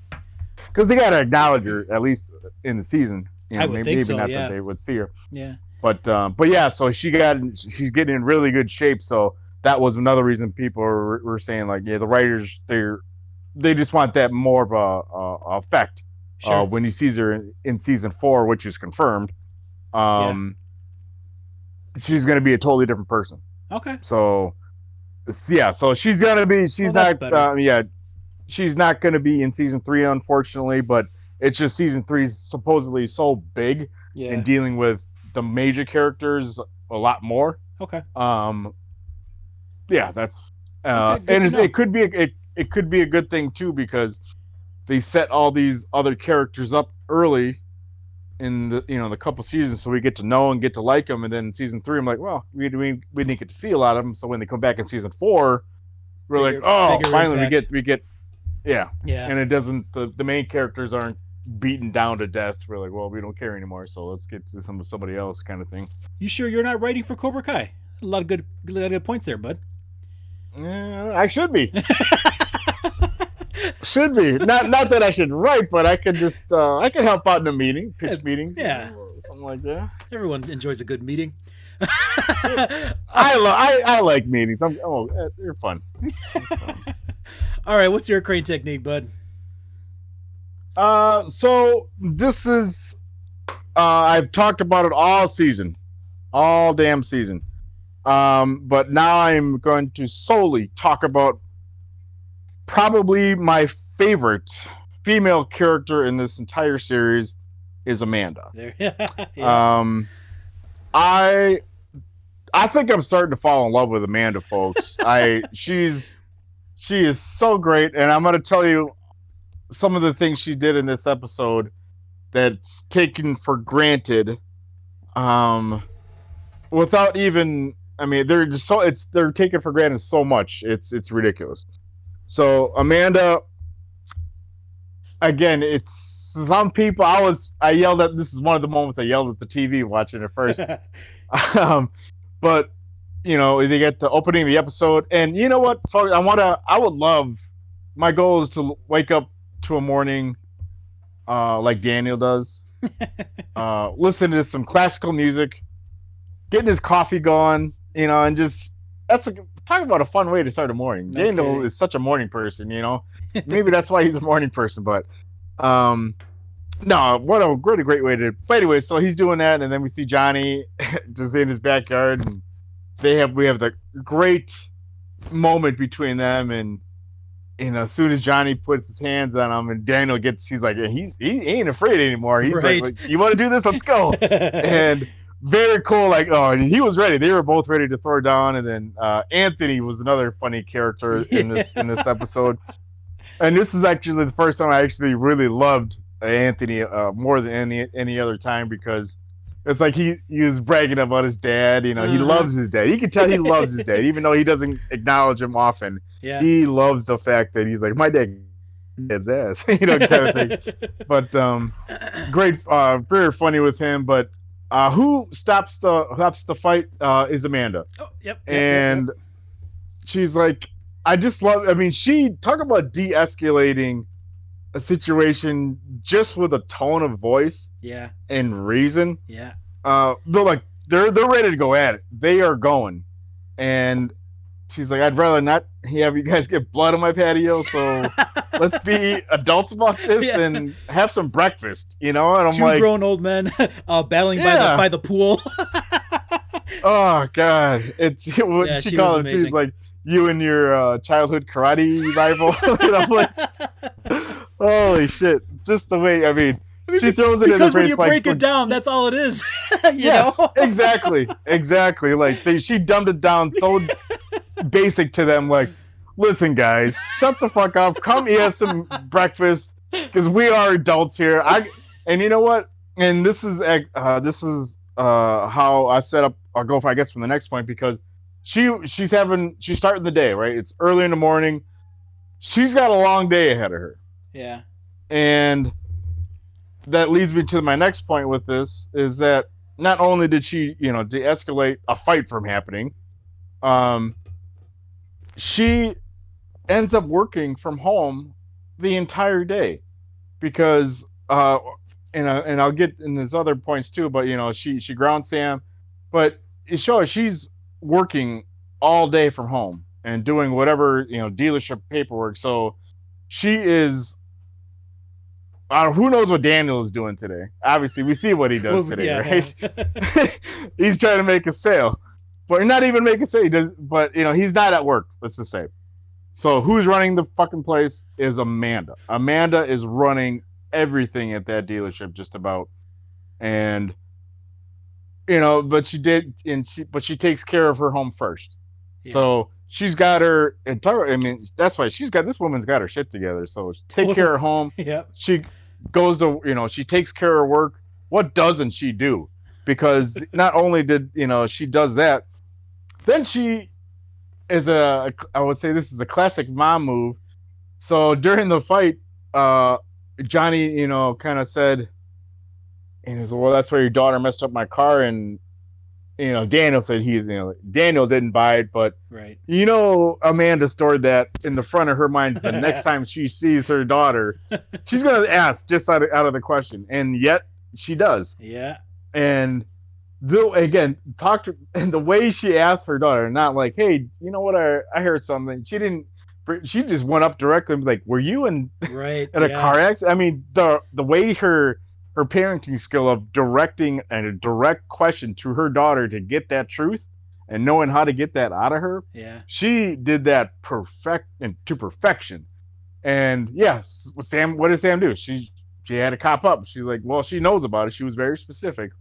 because they got to acknowledge her at least in the season. You know, I would maybe, think maybe so, not yeah. that they would see her, Yeah. but um, but yeah, so she got she's getting in really good shape. So that was another reason people were, were saying like, yeah, the writers they're they just want that more of a, a effect Sure. uh, when he sees her in, in season four, which is confirmed. Um, she's going to be a totally different person. okay. So, yeah, so she's going to be. She's Well, not. Uh, yeah, she's not going to be in season three, unfortunately. But it's just season three's supposedly so big Yeah. and dealing with the major characters a lot more. Okay. Um, yeah, that's uh, Okay, and it could be a, it it could be a good thing too because they set all these other characters up early in the you know the couple seasons so we get to know and get to like them and then season three I'm like well we we, we didn't get to see a lot of them so when they come back in season four we're Bigger- like oh finally impact. we get we get yeah Yeah. and it doesn't the, the main characters aren't beaten down to death we're like well we don't care anymore so let's get to some somebody else kind of thing You sure you're not writing for Cobra Kai? A lot of good, a lot of good points there, bud. Yeah, I should be. should be. Not not that I should write, but I could just uh, I could help out in a meeting, pitch meetings, yeah. something like that. Everyone enjoys a good meeting. I lo- I I like meetings. I'm oh eh, they're fun. All right, what's your crane technique, bud? Uh, so this is uh I've talked about it all season, all damn season. Um, but now I'm going to solely talk about probably my favorite female character in this entire series is Amanda. Yeah. Um, I I think I'm starting to fall in love with Amanda, folks. I she's she is so great, and I'm gonna tell you some of the things she did in this episode that's taken for granted. Um, without even I mean, they're just so it's they're taken for granted so much. It's it's ridiculous. So Amanda, again, it's some people. I was I yelled at. This is one of the moments I yelled at the TV watching it first. um, but you know they get the opening of the episode, and you know what? Fuck, I want to. I would love. My goal is to wake up to a morning, uh, like Daniel does. uh, listen to some classical music, getting his coffee going, you know, and just that's a talk about a fun way to start a morning. No Daniel kidding. is such a morning person, you know. Maybe that's why he's a morning person, but um no, what a what a great way to but anyway, so he's doing that and then we see Johnny just in his backyard and they have we have the great moment between them and you know, as soon as Johnny puts his hands on him and Daniel gets he's like he's he ain't afraid anymore. He's Right. like, You wanna do this? Let's go and very cool. Like, oh, and he was ready. They were both ready to throw down. And then uh, Anthony was another funny character in this in this episode. And this is actually the first time I actually really loved Anthony uh, more than any any other time because it's like he he was bragging about his dad. You know, he Uh-huh. loves his dad. You can tell he loves his dad, even though he doesn't acknowledge him often. yeah. He loves the fact that he's like my dad. His ass, you know, kind of thing but um great uh very funny with him but uh who stops the stops the fight uh is amanda Oh, yep. yep, yep, and she's like i just love i mean she talk about de-escalating a situation just with a tone of voice yeah. and reason Yeah. uh they're like they're they're ready to go at it they are going and she's like i'd rather not have you guys get blood on my patio so let's be adults about this Yeah. and have some breakfast, you know? And I'm Two like, grown old men uh, battling by the by the pool. oh god, it's what Yeah, she, she calls was him too. She's like you and your uh, childhood karate rival. and I'm like, holy shit! Just the way I mean, I mean, she throws it in because her when you like, break it down, that's all it is. you yes, know? exactly, exactly. Like they, she dumbed it down so basic to them. Like, listen, guys, shut the fuck up. Come eat us some breakfast because we are adults here. I and you know what? And this is uh, this is uh, how I set up. I'll go for I guess from the next point because she she's having she's starting the day right. It's early in the morning. She's got a long day ahead of her. Yeah. And that leads me to my next point with this is that not only did she, you know, de-escalate a fight from happening, um, she ends up working from home the entire day because, uh, and I, and I'll get in his other points too, but you know, she she grounds Sam, but it shows she's working all day from home and doing whatever you know dealership paperwork. So she is. Uh, who knows what Daniel is doing today? Obviously, we see what he does Well, today, yeah, right? he's trying to make a sale, but not even make a sale. Does, but you know, he's not at work. Let's just say. So who's running the fucking place is Amanda. Amanda is running everything at that dealership, just about, and you know, but she did, and she, but she takes care of her home first. Yeah. So she's got her entire. I mean, that's why she's got this woman's got her shit together. So take care of home. yeah. She goes to, you know, she takes care of work. What doesn't she do? Because not only did you know she does that, then she is a. I would say this is a classic mom move. So during the fight, uh, Johnny, you know, kind of said, and he said, "Well, that's why your daughter messed up my car." And you know, Daniel said he's, you know, Daniel didn't buy it, but Right. you know, Amanda stored that in the front of her mind. The next time she sees her daughter, she's gonna ask just out of, out of the question, and yet she does. Yeah. And the again, talk to and the way she asked her daughter, not like, "Hey, you know what? I I heard something." She didn't. She just went up directly and was like, "Were you in Right. in a yeah. car accident?" I mean, the the way her her parenting skill of directing and a direct question to her daughter to get that truth and knowing how to get that out of her Yeah. she did that perfect and to perfection. And yes, Sam, what did Sam do? She she had to cop up. She's like, well, she knows about it. She was very specific.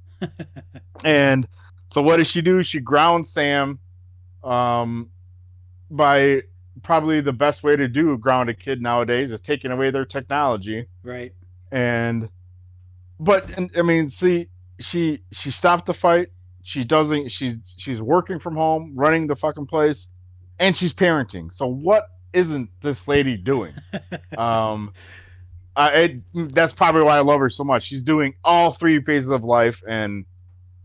And so what does she do? She grounds Sam um by probably the best way to do ground a kid nowadays is taking away their technology Right. and but and, i mean see she she stopped the fight she doesn't she's she's working from home running the fucking place and she's parenting so what isn't this lady doing um I, it, that's probably why i love her so much. She's doing all three phases of life and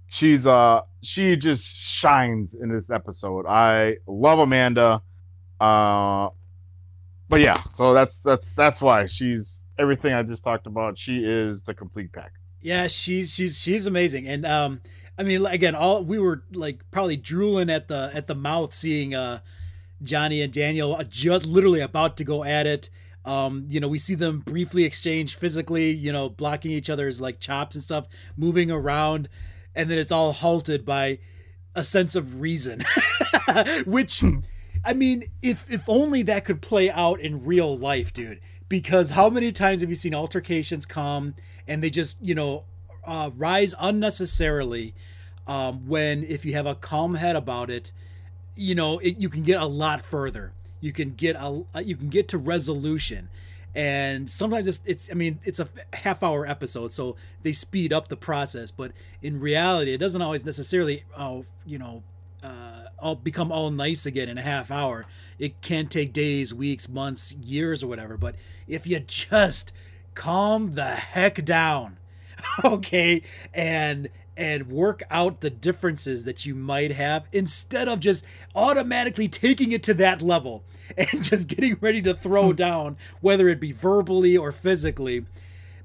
she's uh she just shines in this episode. I love amanda uh but yeah so that's that's that's why she's everything i just talked about. She is the complete pack. Yeah, she's she's she's amazing, and um, I mean, again, all we were like probably drooling at the at the mouth seeing uh, Johnny and Daniel just literally about to go at it. Um, you know, we see them briefly exchange physically, you know, blocking each other's like chops and stuff, moving around, and then it's all halted by a sense of reason, which. I mean, if if only that could play out in real life, dude. Because how many times have you seen altercations come and they just, you know, uh, rise unnecessarily? Um, when if you have a calm head about it, you know, it, you can get a lot further. You can get a you can get to resolution, and sometimes it's it's I mean it's a half hour episode, so they speed up the process. But in reality, it doesn't always necessarily, uh, you know, uh, all become all nice again in a half hour. It can take days, weeks, months, years, or whatever. But if you just calm the heck down, okay, and and work out the differences that you might have instead of just automatically taking it to that level and just getting ready to throw down, whether it be verbally or physically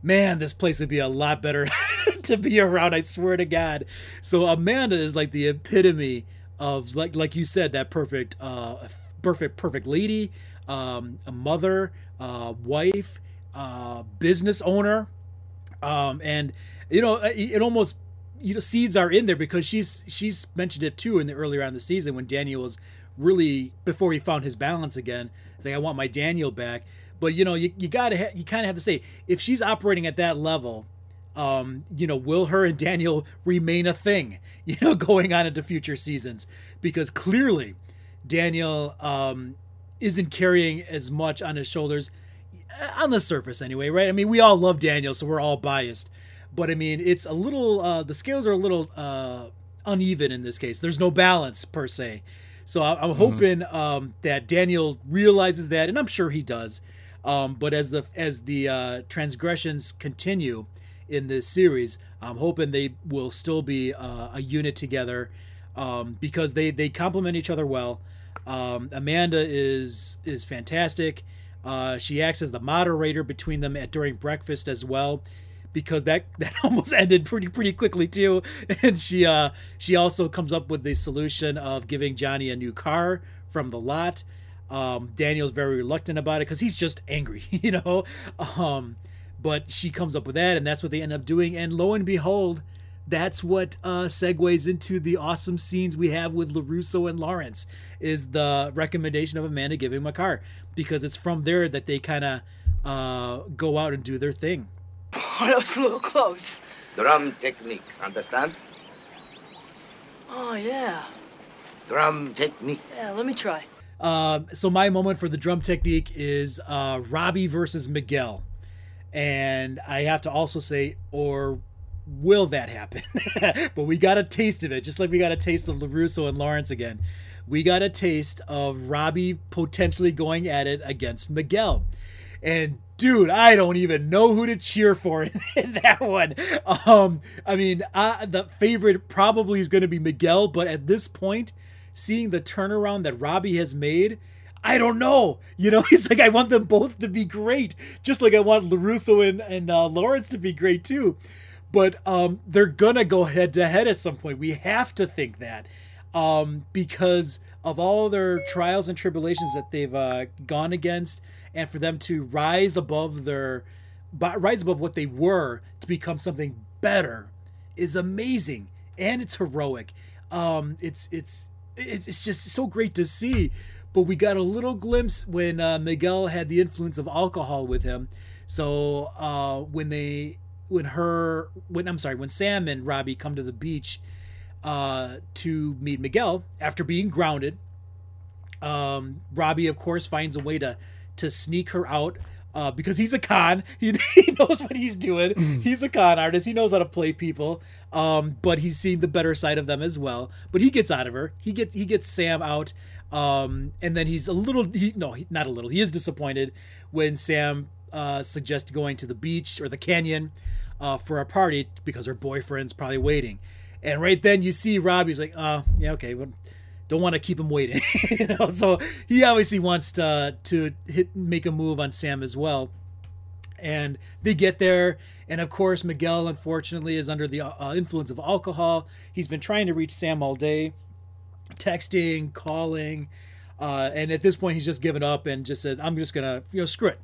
man, this place would be a lot better to be around. I swear to God. So Amanda is like the epitome of like like you said that perfect uh perfect perfect lady, um, a mother, uh, wife, uh, business owner, um, and you know it, it almost you know seeds are in there because she's she's mentioned it too in the earlier on the season when Daniel was really before he found his balance again. Saying I want my Daniel back. But you know, you, you gotta ha- you kind of have to say if she's operating at that level, um, you know, will her and Daniel remain a thing? You know, going on into future seasons because clearly Daniel um, isn't carrying as much on his shoulders on the surface anyway, right? I mean, we all love Daniel, so we're all biased. But I mean, it's a little uh, the scales are a little uh, uneven in this case. There's no balance per se. So I- I'm hoping um, that Daniel realizes that, and I'm sure he does. Um, but as the as the uh, transgressions continue in this series, I'm hoping they will still be uh, a unit together um, because they they complement each other well. Um, Amanda is is fantastic. Uh, she acts as the moderator between them at during breakfast as well. Because that that almost ended pretty pretty quickly too. And she uh she also comes up with the solution of giving Johnny a new car from the lot. Um, Daniel's very reluctant about it because he's just angry, you know. Um, but she comes up with that, and that's what they end up doing. And lo and behold, that's what uh, segues into the awesome scenes we have with Larusso and Lawrence. Is the recommendation of Amanda giving him a car because it's from there that they kind of uh, go out and do their thing. Oh, that was a little close. Drum technique, understand? Oh, yeah. Drum technique. Yeah, let me try. Um, so my moment for the drum technique is uh, Robbie versus Miguel, and I have to also say, or will that happen? but we got a taste of it, just like we got a taste of Larusso and Lawrence again. We got a taste of Robbie potentially going at it against Miguel, and dude, I don't even know who to cheer for in, that one. Um, I mean, I, the favorite probably is going to be Miguel, but at this point seeing the turnaround that Robbie has made, I don't know. You know, he's like, I want them both to be great, just like I want LaRusso and, and uh, Lawrence to be great too. But um, they're to go head to head at some point. We have to think that um, because of all their trials and tribulations that they've uh, gone against, and for them to rise above their, rise above what they were to become something better is amazing and it's heroic. Um, it's it's it's, it's just so great to see. But we got a little glimpse when uh, Miguel had the influence of alcohol with him. So uh, when they, when her, when I'm sorry, when Sam and Robbie come to the beach uh, to meet Miguel after being grounded, um, Robbie of course finds a way to to sneak her out uh, because he's a con. He, he knows what he's doing. He's a con artist. He knows how to play people. Um, but he's seen the better side of them as well. But he gets out of her. He gets he gets Sam out. Um, and then he's a little he, no, he, not a little. He is disappointed when Sam uh, suggests going to the beach or the canyon uh, for a party because her boyfriend's probably waiting. And right then you see Robbie's like, uh, yeah, okay, well, don't want to keep him waiting. you know, so he obviously wants to to hit make a move on Sam as well. And they get there, and of course Miguel unfortunately is under the uh, influence of alcohol. He's been trying to reach Sam all day, texting, calling, uh, and at this point he's just given up and just said, "I'm just gonna you know screw it."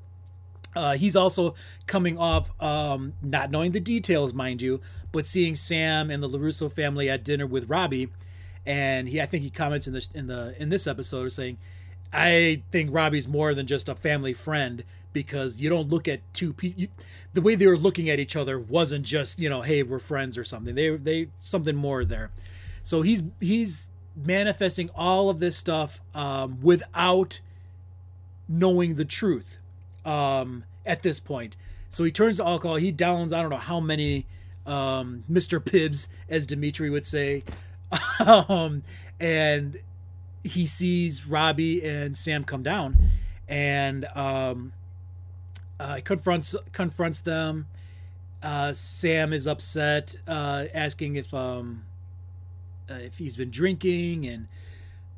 Uh, he's also coming off um, not knowing the details, mind you, but seeing Sam and the Larusso family at dinner with Robbie and he I think he comments in the in the in this episode saying, I think Robbie's more than just a family friend because you don't look at two people. The way they were looking at each other wasn't just you know, hey, we're friends or something. They they something more there. So he's he's manifesting all of this stuff um, without knowing the truth um, at this point. So he turns to alcohol. He downs I don't know how many um, Mr. Pibbs, as Dimitri would say, um, and he sees Robbie and Sam come down, and um, uh, confronts confronts them. Uh, Sam is upset, uh, asking if um, uh, if he's been drinking, and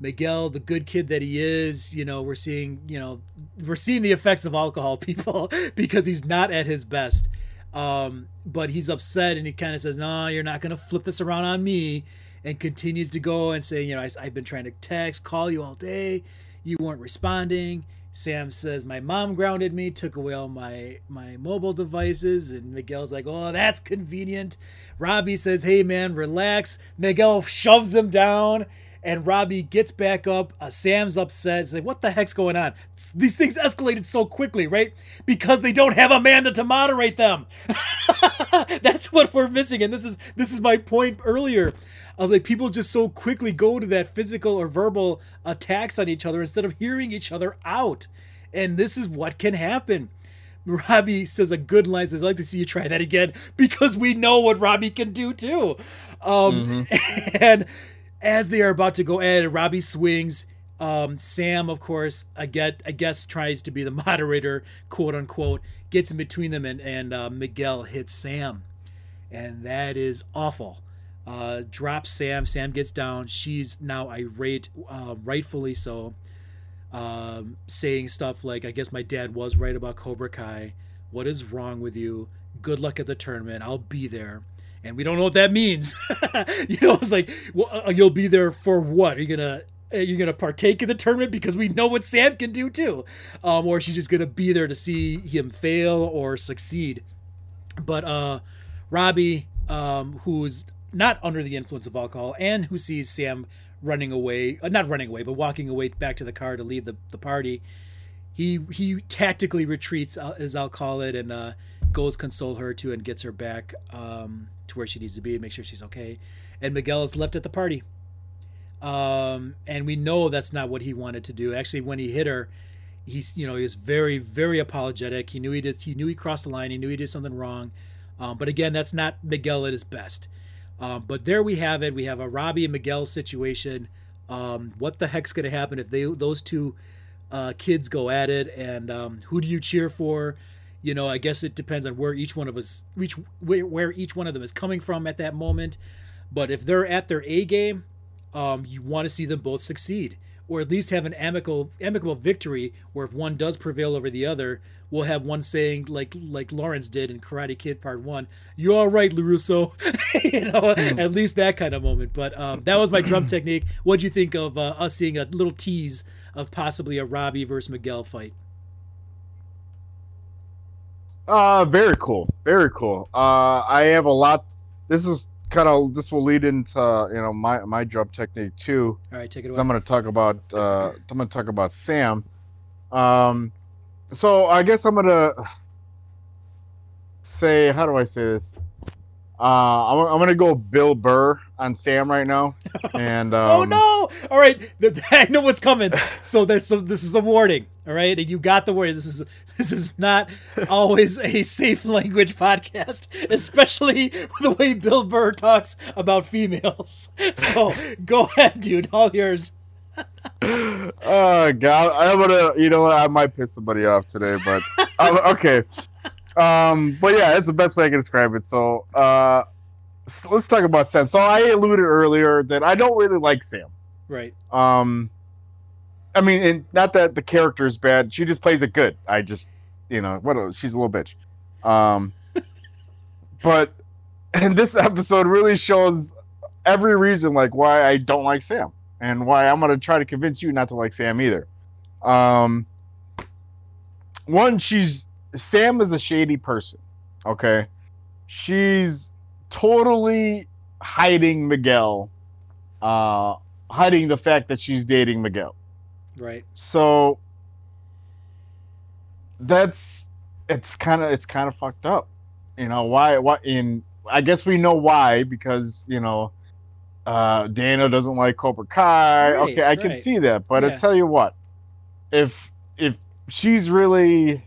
Miguel, the good kid that he is, you know, we're seeing, you know, we're seeing the effects of alcohol, people, because he's not at his best. Um, but he's upset, and he kind of says, "No, you're not gonna flip this around on me." And continues to go and say, you know, I, have been trying to text, call you all day. You weren't responding. Sam says, my mom grounded me, took away all my, my mobile devices. And Miguel's like, oh, that's convenient. Robbie says, hey, man, relax. Miguel shoves him down. And Robbie gets back up. Uh, Sam's upset. He's like, what the heck's going on? These things escalated so quickly, right? Because they don't have Amanda to moderate them. That's what we're missing. And this is this is my point earlier. I was like, people just so quickly go to that physical or verbal attacks on each other instead of hearing each other out. And this is what can happen. Robbie says a good line says, I'd like to see you try that again because we know what Robbie can do too. Um, mm-hmm. And as they are about to go at it, Robbie swings. Um, Sam, of course, I get, I guess, tries to be the moderator, quote unquote, gets in between them, and, and uh, Miguel hits Sam. And that is awful uh, drops Sam. Sam gets down. She's now irate, uh, rightfully so, um, saying stuff like, I guess my dad was right about Cobra Kai. What is wrong with you? good luck at the tournament. I'll be there." And we don't know what that means. you know, it's like, well, uh, you'll be there for what? Are you gonna uh, you're gonna partake in the tournament because we know what Sam can do too, um, or she's just gonna be there to see him fail or succeed. But uh, Robbie, um, who's not under the influence of alcohol and who sees Sam running away, uh, not running away, but walking away back to the car to leave the, the party, he he tactically retreats, as I'll call it, and uh, goes console her too and gets her back um, to where she needs to be and make sure she's okay. And Miguel is left at the party. Um, and we know that's not what he wanted to do. Actually, when he hit her, he's you know he was very very apologetic. He knew he did he knew he crossed the line. He knew he did something wrong. Um, but again, that's not Miguel at his best. Um, but there we have it. We have a Robbie and Miguel situation. Um, what the heck's going to happen if they those two uh, kids go at it? And um, who do you cheer for? You know, I guess it depends on where each one of us, each where, where each one of them is coming from at that moment. But if they're at their A game, um, you want to see them both succeed, or at least have an amicable amicable victory where if one does prevail over the other, we'll have one saying like like Lawrence did in Karate Kid Part One, "You're all right, Larusso," you know, at least that kind of moment. But um, that was my drum technique. What do you think of uh, us seeing a little tease of possibly a Robbie versus Miguel fight? Uh, very cool, very cool. Uh, I have a lot. This is kind of this will lead into you know my my drum technique too. All right, take it away. I'm going to talk about uh, I'm going to talk about Sam. Um, so I guess I'm going to say how do I say this? Uh, I'm, I'm going to go Bill Burr on Sam right now, and um, oh no! All right, I know what's coming. So there's so this is a warning. All right, and you got the warning. This is this is not always a safe language podcast, especially the way Bill Burr talks about females. So go ahead, dude. All yours. Oh god, I'm gonna. You know what? I might piss somebody off today, but um, okay. Um, but yeah, that's the best way I can describe it. So, uh, s- let's talk about Sam. So I alluded earlier that I don't really like Sam. Right. Um, I mean, and not that the character is bad. She just plays it good. I just, you know, what? A, she's a little bitch. Um, but and this episode really shows every reason like why I don't like Sam and why I'm gonna try to convince you not to like Sam either. Um, one, she's Sam is a shady person. Okay, she's totally hiding Miguel, uh, hiding the fact that she's dating Miguel. Right. So that's it's kind of it's kind of fucked up. You know why? What in? I guess we know why because you know uh Dana doesn't like Cobra Kai. Right, okay, I can see that, but I Yeah. tell you what, if if she's really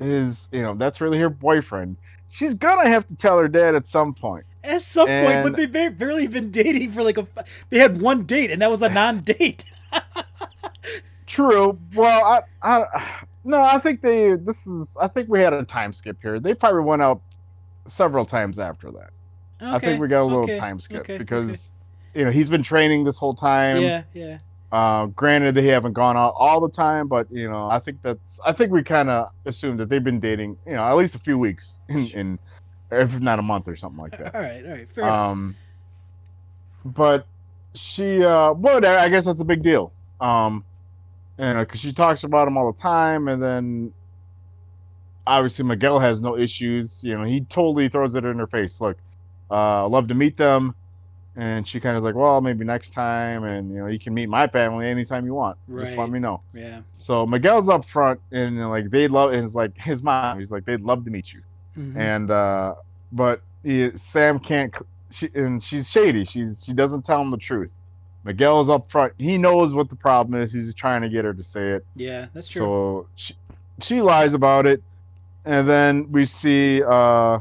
is you know that's really her boyfriend, she's gonna have to tell her dad at some point. At some point, And- but they've ba- barely been dating for like a. They had one date, and that was a non-date. True. Well, I, I, no, I think they. This is. I think we had a time skip here. They probably went out several times after that. Okay, I think we got a little okay, time skip okay, because, you know, he's been training this whole time. Yeah, yeah. Uh, granted, they haven't gone out all the time, but you know, I think that's. I think we kind of assumed that they've been dating. You know, at least a few weeks, in, in if not a month or something like that. All right, all right, fair enough. Um, but she, uh, but I guess that's a big deal. Um, you know, because she talks about him all the time, and then obviously Miguel has no issues. You know, he totally throws it in her face. Look, uh, I'd love to meet them, and she kind of like, well, maybe next time, and you know, you can meet my family anytime you want. Just let me know. Yeah. So Miguel's up front, and like they love, and it's like his mom. He's like, they'd love to meet you Mhm. and uh but he, sam can't she and she's shady. She's she doesn't tell him the truth. Miguel is up front. He knows what the problem is. He's trying to get her to say it. Yeah, that's true. so she, she lies about it. And then we see uh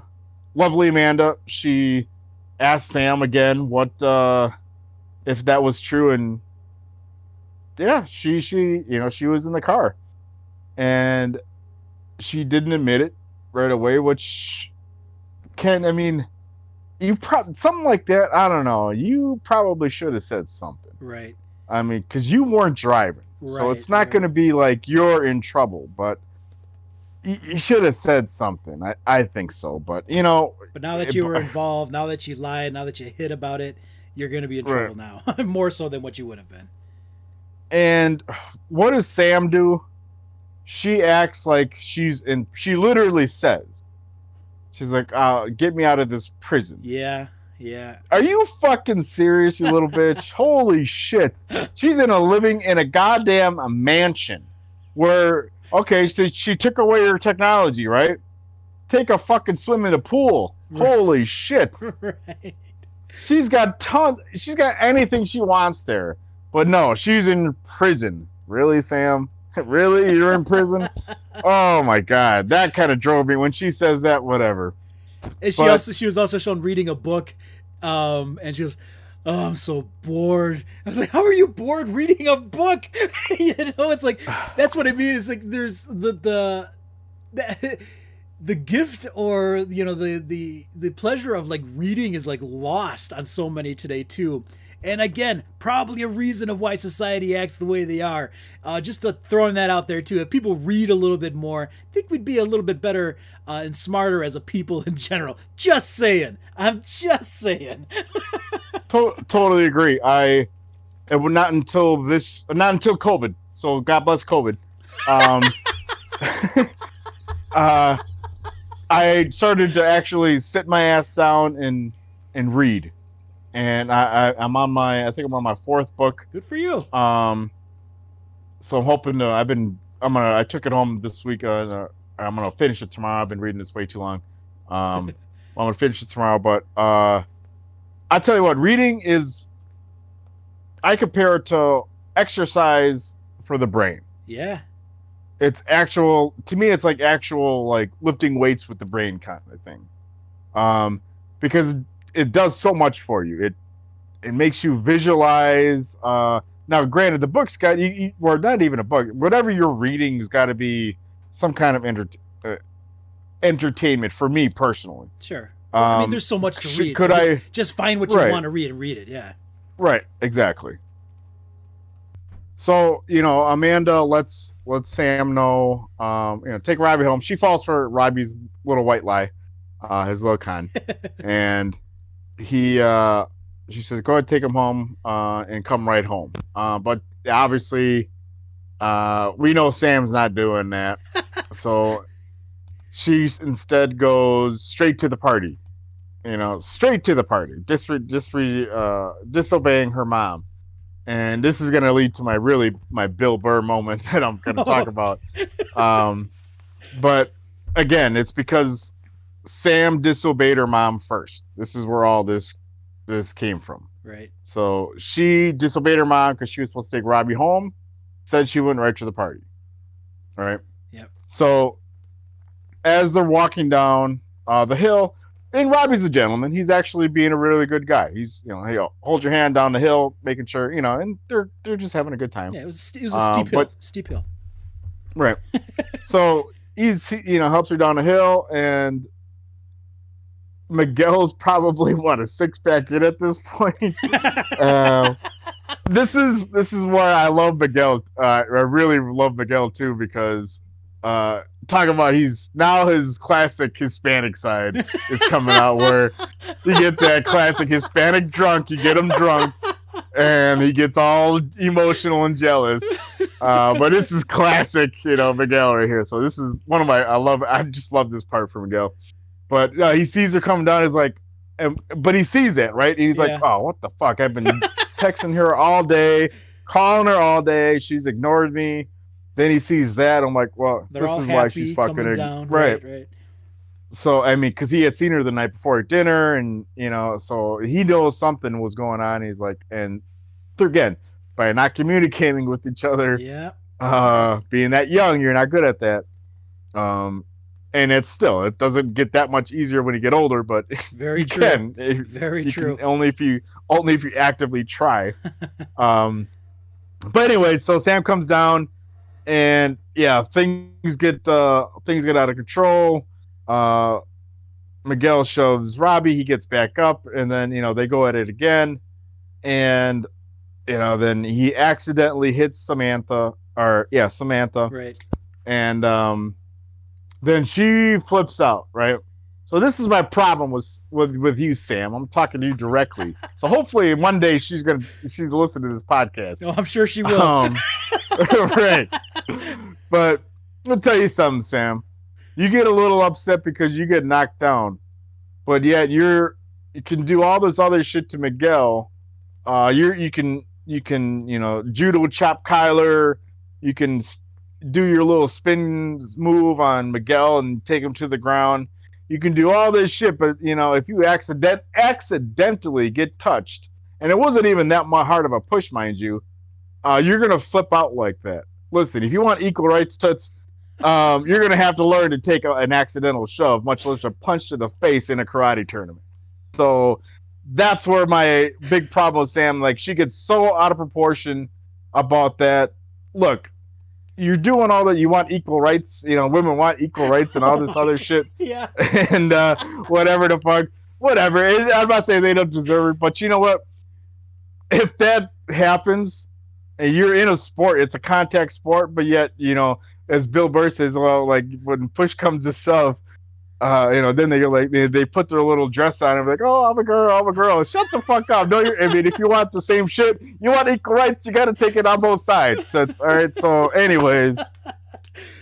lovely amanda. She asks sam again what uh if that was true. And yeah she she you know she was in the car. And she didn't admit it right away which can i mean you pro- something like that i don't know you probably should have said something right. i mean because you weren't driving so it's not right. going to be like you're in trouble but you, you should have said something. I, I think so, but you know, But now that it- you were involved, now that you lied, now that you hid about it, you're going to be in Right. trouble now, more so than what you would have been. and what does Sam do? She acts like she's in. She literally says, "She's like, uh, get me out of this prison." Yeah, yeah. Are you fucking serious, you little bitch? Holy shit! She's in a living in a goddamn mansion where okay, so she took away her technology, right? Take a fucking swim in a pool. Holy shit! right. She's got tons. She's got anything she wants there, but no, she's in prison. Really, Sam? really, you're in prison? oh my god, that kind of drove me when she says that. Whatever. And she But- also she was also shown reading a book, um, and she was, "Oh, I'm so bored." I was like, "How are you bored reading a book?" you know, it's like that's what I mean. It's like there's the the. the the gift or you know the the the pleasure of like reading is like lost on so many today too and again probably a reason of why society acts the way they are uh, just throwing that out there too if people read a little bit more i think we'd be a little bit better uh, and smarter as a people in general just saying i'm just saying To- totally agree. I it would not until this, not until COVID. So God bless COVID. Um, uh, I started to actually sit my ass down and and read, and I, I I'm on my I think I'm on my fourth book. good for you Um, so I'm hoping to. I've been. I'm gonna. I took it home this week. Uh, I'm gonna finish it tomorrow. I've been reading this way too long. Um, I'm gonna finish it tomorrow. But uh, I tell you what, reading is. I compare it to exercise for the brain. yeah It's actual. To me, it's like actual like lifting weights with the brain kind of thing. Um, because it does so much for you. It it makes you visualize. Uh, now, granted, the book's got you, you well, not even a book. Whatever you're reading's got to be some kind of enter, uh, entertainment for me personally. sure i mean Um, there's so much to read could so I- just, just find what you Right. want to read and read it yeah Right, exactly. So you know, Amanda lets lets Sam know. Um, you know, take Robbie home. She falls for Robbie's little white lie, uh, his little con, and he. Uh, she says, "Go ahead, take him home, uh, and come right home." Uh, but obviously, uh, we know Sam's not doing that, so she instead goes straight to the party you know, straight to the party, just re, just re, uh, disobeying her mom, and this is gonna lead to my really my Bill Burr moment that I'm gonna talk about. Um, but again, it's because Sam disobeyed her mom first. This is where all this this came from. right So she disobeyed her mom because she was supposed to take Robbie home. Said she wouldn't right to the party. All right. Yep. So as they're walking down uh, the hill, and Robbie's a gentleman. He's actually being a really good guy. He's you know, hey, hold your hand down the hill, making sure you know, and they're they're just having a good time. yeah it was it was a Uh, steep hill but- steep hill Right. so he's you know helps her down the hill, and Miguel's probably what a six pack in at this point. uh, this is this is why I love Miguel. Uh, I really love Miguel too because uh, talking about he's now his classic Hispanic side is coming out where you get that classic Hispanic drunk, you get him drunk, and he gets all emotional and jealous. Uh, but this is classic, you know, Miguel right here. So this is one of my I love I just love this part for Miguel. But uh, he sees her coming down. He's like, and, but he sees it right. And he's Yeah. like, oh, what the fuck? I've been texting her all day, calling her all day. She's ignored me. Then he sees that. I'm like, well, they're this is happy why she's fucking down right. right right So I mean, because he had seen her the night before at dinner, and you know, so he knows something was going on. He's like, and again, by not communicating with each other, yeah uh, being that young, you're not good at that. Um, and it's still, it doesn't get that much easier when you get older, but very you true can. Very you true only if you only if you actively try. um, but anyway, so Sam comes down, and yeah, things get uh things get out of control. Uh, Miguel shoves Robbie, he gets back up, and then you know they go at it again, and you know then he accidentally hits Samantha, or yeah, Samantha, right and um, then she flips out, right? So this is my problem with with with you, Sam. I'm talking to you directly. So hopefully one day she's gonna she's listening to this podcast. Oh, I'm sure she will. Um, right. But I'll tell you something, Sam. You get a little upset because you get knocked down, but yet you're you can do all this other shit to Miguel. Uh, you're you can you can you know judo chop Kyler. You can do your little spin move on Miguel and take him to the ground. You can do all this shit, but you know if you accident accidentally get touched, and it wasn't even that hard of a push, mind you, uh, you're gonna flip out like that. Listen, if you want equal rights, Toots, um, you're gonna have to learn to take a, an accidental shove, much less a punch to the face in a karate tournament. So that's where my big problem with Sam. Like she gets so out of proportion about that. Look, you're doing all that. You want equal rights. You know, women want equal rights and all this other shit yeah. and uh, whatever the fuck, whatever. I'm not saying they don't deserve it, but you know what? If that happens, and you're in a sport, it's a contact sport, but yet you know, as Bill Burr says, well, like when push comes to shove, uh, you know, then they're like they, they put their little dress on and be like, oh, I'm a girl, I'm a girl. Shut the fuck up. No, you're, I mean, if you want the same shit, you want equal rights, you got to take it on both sides. That's all right. So, anyways,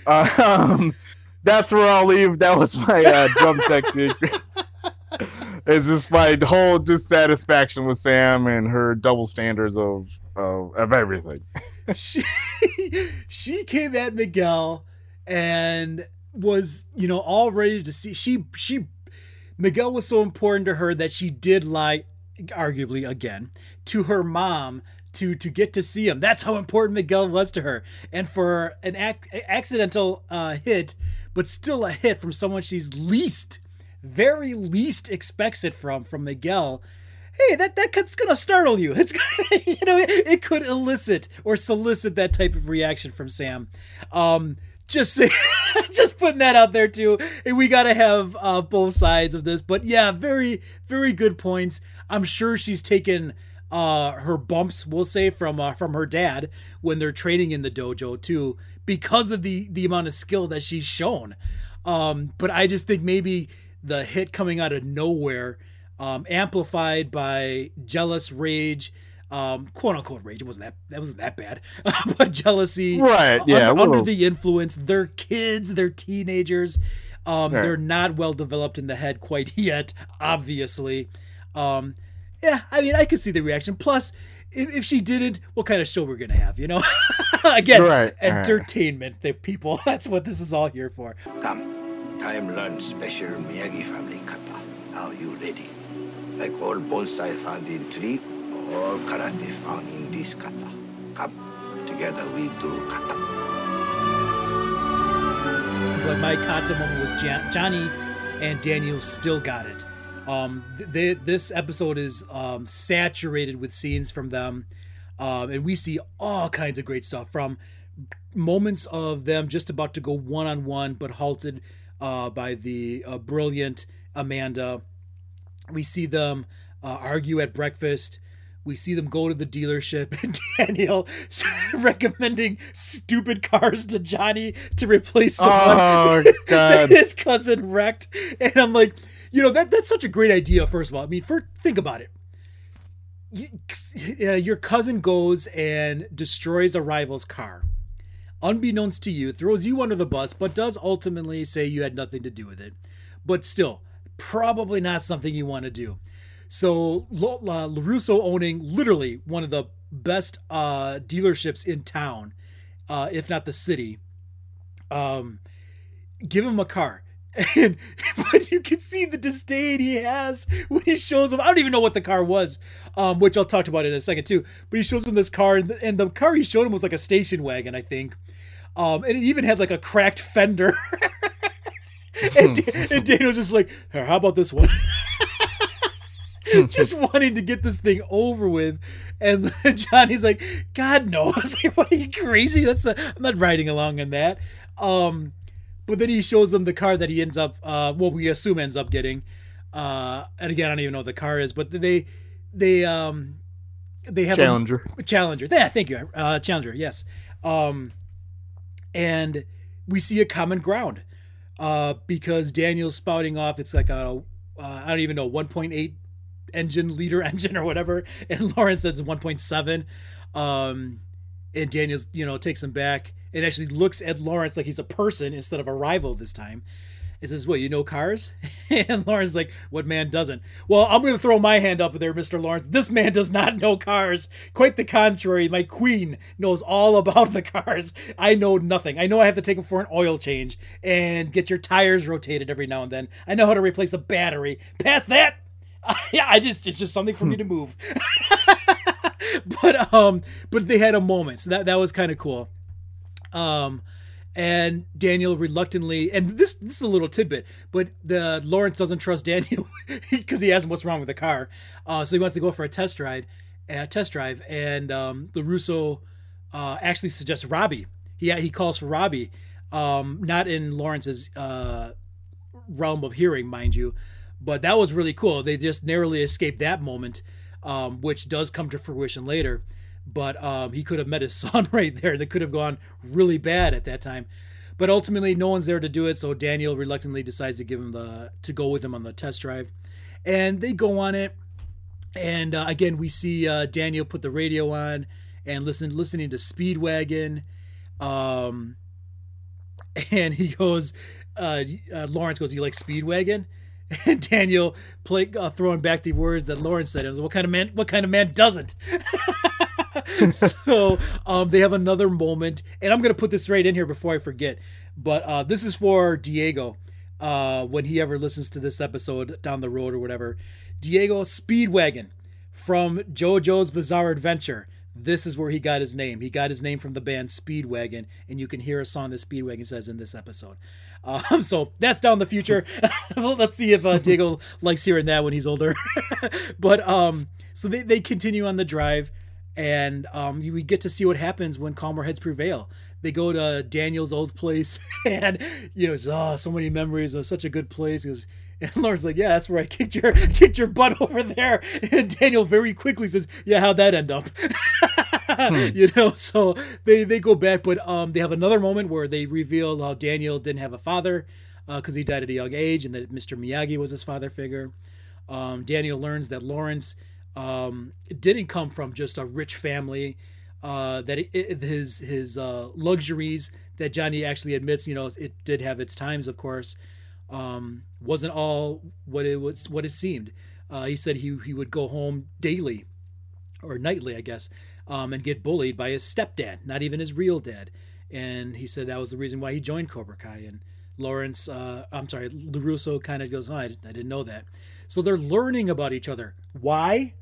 uh, um, that's where I'll leave. That was my uh, drum technique. it's just my whole dissatisfaction with Sam and her double standards of of, of everything. she she came at Miguel and was you know all ready to see she she Miguel was so important to her that she did lie arguably again to her mom to to get to see him that's how important Miguel was to her and for an ac- accidental uh, hit but still a hit from someone she's least very least expects it from from Miguel hey, that that that's gonna startle you. It's gonna, you know, it could elicit or solicit that type of reaction from Sam. Um, just say, just putting that out there too. Hey, We gotta have uh, both sides of this, but yeah, very very good points. I'm sure she's taken uh her bumps we'll say from uh, from her dad when they're training in the dojo too because of the the amount of skill that she's shown um but i just think maybe the hit coming out of nowhere um, amplified by jealous rage, um, quote unquote rage. It wasn't that that wasn't that bad, but jealousy. Right, uh, yeah, Under, under the influence, they're kids, they're teenagers. Um, Right. They're not well developed in the head quite yet, obviously. Um, yeah, I mean, I could see the reaction. Plus, if, if she didn't, what kind of show we're gonna have? You know, again, Right, right. entertainment. The people. That's what this is all here for. Come, time learn special Miyagi family kata. Are you ready? Like all bonsai found in tree, all karate found in this kata. Come, together we do kata. but my kata moment was Jan- Johnny and Daniel still got it. Um, this episode is um, saturated with scenes from them, um, and we see all kinds of great stuff from moments of them just about to go one on one, but halted uh, by the uh, brilliant Amanda. We see them uh, argue at breakfast. We see them go to the dealership, and Daniel recommending stupid cars to Johnny to replace the Oh, one that his cousin wrecked. And I'm like, you know, that that's such a great idea. First of all, I mean, for think about it. You, uh, your cousin goes and destroys a rival's car unbeknownst to you, throws you under the bus, but does ultimately say you had nothing to do with it. But still, probably not something you want to do. So Lo- uh, Larusso owning literally one of the best uh, dealerships in town, uh, if not the city, um, give him a car. And but you can see the disdain he has when he shows him. I don't even know what the car was, um, which I'll talk about in a second too. But he shows him this car, and the, and the car he showed him was like a station wagon, I think. Um, and it even had like a cracked fender. and, Da- and Daniel's just like, "Here, how about this one? just wanting to get this thing over with. And Johnny's like, God no. I was like, what are you crazy? That's a, I'm not riding along in that. Um, but then he shows them the car that he ends up, uh, well, we assume ends up getting. Uh, and again, I don't even know what the car is, but they, they, um, they have Challenger. a Challenger. Challenger. Yeah, thank you. Uh, Challenger. Yes. Um, and we see a common ground. uh, because Daniel's spouting off. It's like a uh, I don't even know 1.8 engine leader engine or whatever, and Lawrence says 1.7. Um, and Daniel's you know takes him back and actually looks at Lawrence like he's a person instead of a rival this time. It says, "What you know cars?" and Lawrence's like, "What man doesn't?" Well, I'm to throw my hand up there, Mister Lawrence. This man does not know cars. Quite the contrary. My queen knows all about the cars. I know nothing. I know I have to take him for an oil change and get your tires rotated every now and then. I know how to replace a battery. Past that, yeah, I just it's just something for me to move. but um, but they had a moment, so that that was kind of cool. Um, and Daniel reluctantly, and this this is a little tidbit, but the Lawrence doesn't trust Daniel because he asks him what's wrong with the car, uh, so he wants to go for a test ride, a test drive, and um, LaRusso uh, actually suggests Robbie. He he calls for Robbie, um, not in Lawrence's uh, realm of hearing, mind you, but that was really cool. They just narrowly escaped that moment, um, which does come to fruition later but um, he could have met his son right there. That could have gone really bad at that time. But ultimately, no one's there to do it, so Daniel reluctantly decides to give him the to go with him on the test drive, and they go on it. And uh, again, we see uh, Daniel put the radio on and listen listening to Speedwagon, um, and he goes, uh, uh, Lawrence goes, "You like Speedwagon?" And Daniel play, uh, throwing back the words that Lauren said. It was, "What kind of man? What kind of man doesn't?" so um, they have another moment, and I'm gonna put this right in here before I forget. But uh, this is for Diego uh, when he ever listens to this episode down the road or whatever. Diego Speedwagon from JoJo's Bizarre Adventure. This is where he got his name. He got his name from the band Speedwagon, and you can hear a song that Speedwagon says in this episode. Um, so that's down the future. well, let's see if uh, Diego likes hearing that when he's older. but um, so they, they continue on the drive and um, we get to see what happens when calmer heads prevail. They go to Daniel's old place, and you know, oh, so many memories. Was such a good place. He goes, and Laura's like, yeah, that's where I kicked your kicked your butt over there. And Daniel very quickly says, yeah, how'd that end up? hmm. You know, so they they go back, but um, they have another moment where they reveal how Daniel didn't have a father because uh, he died at a young age, and that Mr. Miyagi was his father figure. Um, Daniel learns that Lawrence um, didn't come from just a rich family. Uh, that it, it, his his uh, luxuries that Johnny actually admits, you know, it did have its times, of course. Um, wasn't all what it was what it seemed. Uh, he said he he would go home daily, or nightly, I guess, um, and get bullied by his stepdad, not even his real dad. And he said that was the reason why he joined Cobra Kai. And Lawrence, uh, I'm sorry, LaRusso kind of goes, oh, I, I didn't know that. So they're learning about each other. Why?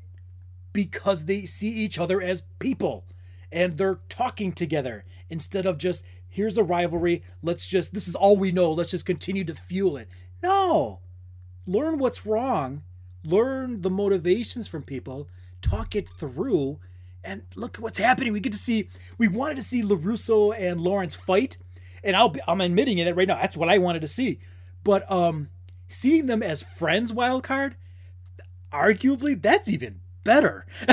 because they see each other as people and they're talking together instead of just here's a rivalry. Let's just this is all we know. Let's just continue to fuel it. No. Learn what's wrong. Learn the motivations from people. Talk it through. And look at what's happening. We get to see we wanted to see larusso and lawrence fight. And i'll be i'm admitting it right now. That's what i wanted to see. But um seeing them as friends wild card arguably that's even better.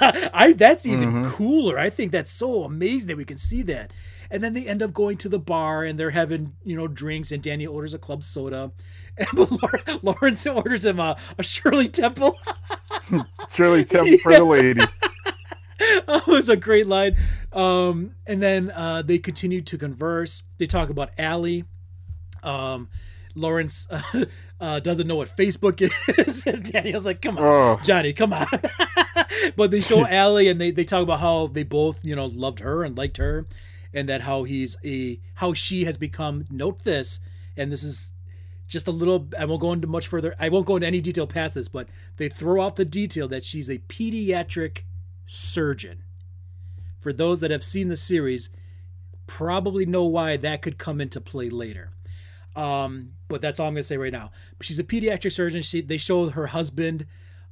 I that's even mm-hmm. cooler. I think that's so amazing that we can see that. And then they end up going to the bar and they're having you know drinks, and Danny orders a club soda, and Lawrence orders him a, a Shirley Temple. Shirley Temple for the lady. that was a great line. Um, and then uh, they continue to converse. They talk about Ali. Um, Lawrence uh, uh, doesn't know what Facebook is. and Daniel's like, come on, oh. Johnny, come on. but they show Ali and they, they talk about how they both, you know, loved her and liked her and that how he's a, how she has become, note this, and this is just a little, I won't go into much further. I won't go into any detail past this, but they throw out the detail that she's a pediatric surgeon. For those that have seen the series, probably know why that could come into play later. Um, but that's all I'm gonna say right now. She's a pediatric surgeon. She they show her husband,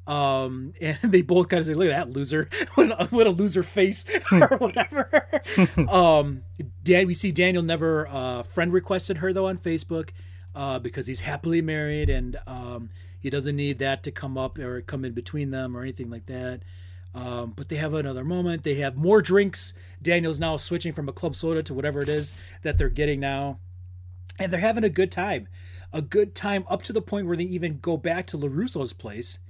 um, and they both kind of say, "Look at that loser! what, a, what a loser face or whatever." um, Dan, we see Daniel never uh, friend requested her though on Facebook uh, because he's happily married and um, he doesn't need that to come up or come in between them or anything like that. Um, but they have another moment. They have more drinks. Daniel's now switching from a club soda to whatever it is that they're getting now and they're having a good time, a good time up to the point where they even go back to Larusso's place,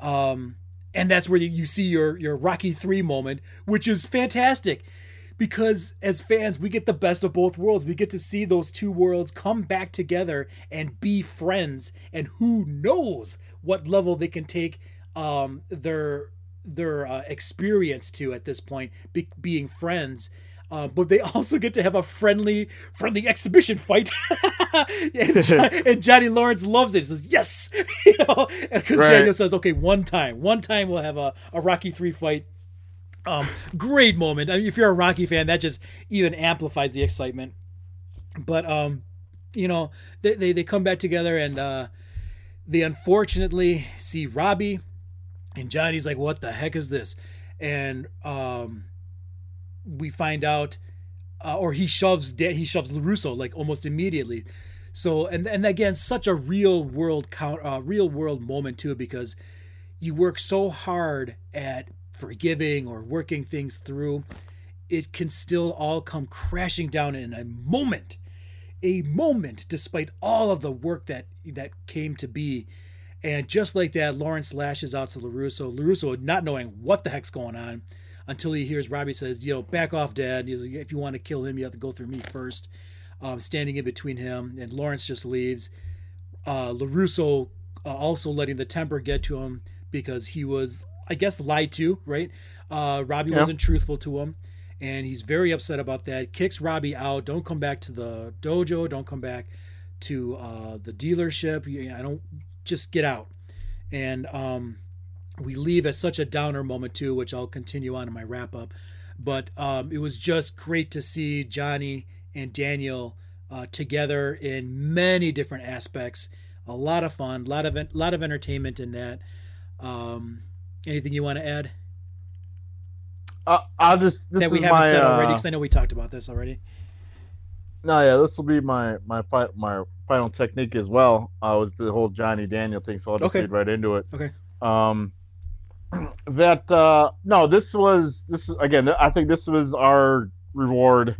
um, and that's where you, see your your Rocky three moment, which is fantastic. Because as fans, we get the best of both worlds. We get to see those two worlds come back together and be friends. And who knows what level they can take um, their their uh, experience to at this point, be, being friends. Uh, but they also get to have a friendly, friendly exhibition fight, and, and Johnny Lawrence loves it. He says, "Yes," you know, because Right. Daniel says, "Okay, one time, one time we'll have a, a Rocky three fight." Um, great moment. I mean, if you're a Rocky fan, that just even amplifies the excitement. But um, you know, they they, they come back together and uh, they unfortunately see Robbie, and Johnny's like, "What the heck is this?" And um, we find out, uh, or he shoves he shoves Larusso like almost immediately. So and and again, such a real world count, uh, real world moment too, because you work so hard at forgiving or working things through, it can still all come crashing down in a moment. A moment, despite all of the work that that came to be. And just like that, Lawrence lashes out to LaRusso. LaRusso not knowing what the heck's going on until he hears Robbie says, you know, back off, Dad. He's like, If you want to kill him, you have to go through me first. Um, standing in between him, and Lawrence just leaves. Uh, LaRusso uh, also letting the temper get to him because he was, I guess, lied to, right? Uh, Robbie Yeah. wasn't truthful to him, and he's very upset about that. Kicks Robbie out. Don't come back to the dojo. Don't come back to uh, the dealership. I don't just get out. And um, we leave at such a downer moment too, which I'll continue on in my wrap up. But um, it was just great to see Johnny and Daniel uh, together in many different aspects. A lot of fun, a lot of lot of entertainment in that. Um, anything you want to add Uh, I'll just this that we is haven't my, said already? uh, Because I know we talked about this already. No, yeah, this will be my my fi- my final technique as well. Uh, was the whole Johnny Daniel thing, so I'll just Okay. lead right into it. Okay. Um, that uh, no, this was this again. I think this was our reward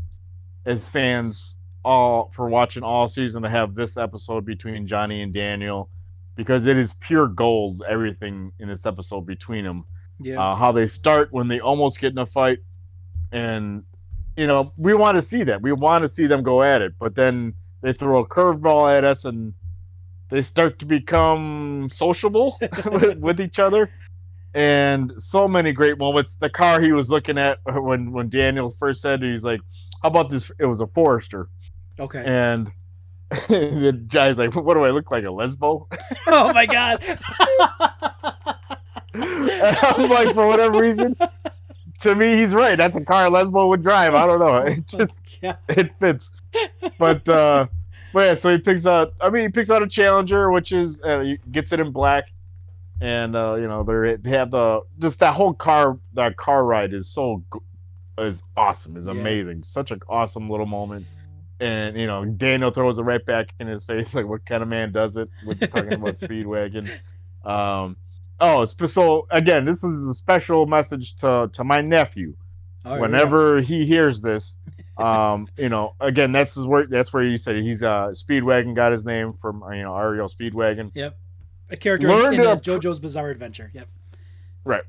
as fans all for watching all season to have this episode between Johnny and Daniel because it is pure gold. Everything in this episode between them Yeah. uh, how they start when they almost get in a fight and you know we want to see that we want to see them go at it but then they throw a curveball at us and they start to become sociable with, with each other and so many great moments the car he was looking at when when daniel first said it, he's like how about this it was a forester okay. and the guy's like what do i look like a lesbo oh my god. And I'm like, for whatever reason, to me, he's right. That's a car Lesbo would drive. I don't know. It just Yeah. it fits. But uh, but yeah, so he picks out. I mean, he picks out a Challenger, which is uh, he gets it in black, and uh, you know they they have the just that whole car that car ride is so is awesome. Is Yeah. amazing. Such an awesome little moment. And you know, Daniel throws it right back in his face, like, "What kind of man does it?" With talking about Speedwagon. Um, oh, so again, this is a special message to to my nephew. Right, Whenever he hears this, um, you know, again, that's his where that's where you said he's uh Speedwagon got his name from uh, you know REO Speedwagon. Yep. A character Learn in to uh, appr- JoJo's Bizarre Adventure. Yep. Right.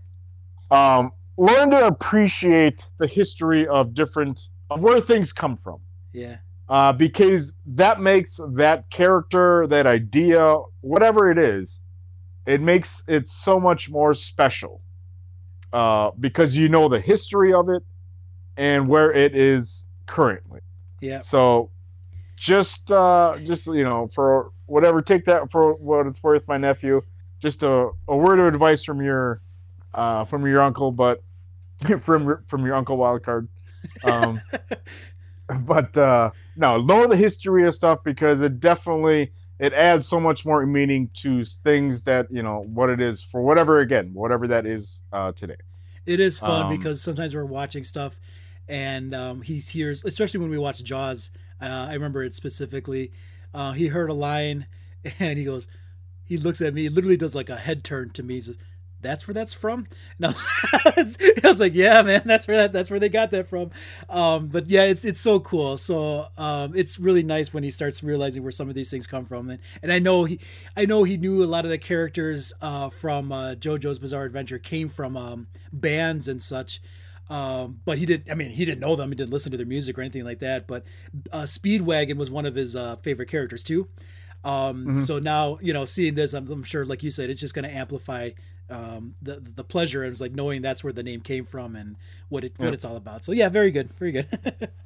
Um, learn to appreciate the history of different of where things come from. Yeah. uh, because that makes that character, that idea, whatever it is, it makes it so much more special uh, because you know the history of it and where it is currently. Yeah. So just uh, just you know for whatever, take that for what it's worth, my nephew. Just a, a word of advice from your uh, from your uncle, but from from your uncle Wildcard. Um, but uh no know the history of stuff because it definitely it adds so much more meaning to things that you know what it is for whatever again whatever that is uh today It is fun Um, because sometimes we're watching stuff and um, he hears, especially when we watch Jaws. Uh, I remember it specifically. Uh, he heard a line and he goes, he looks at me, he literally does like a head turn to me. He says, that's where that's from. And I was, I was like, yeah, man, that's where that, that's where they got that from. Um, but yeah, it's it's so cool. So um, it's really nice when he starts realizing where some of these things come from. And, and I know he, I know he knew a lot of the characters uh, from uh, JoJo's Bizarre Adventure came from um, bands and such. Um, but he didn't. I mean, he didn't know them. He didn't listen to their music or anything like that. But uh, Speedwagon was one of his uh, favorite characters too. Um, So now, you know, seeing this, I'm, I'm sure, like you said, it's just going to amplify um, the the pleasure and it's like knowing that's where the name came from and what it what it's all about. So yeah, very good, very good.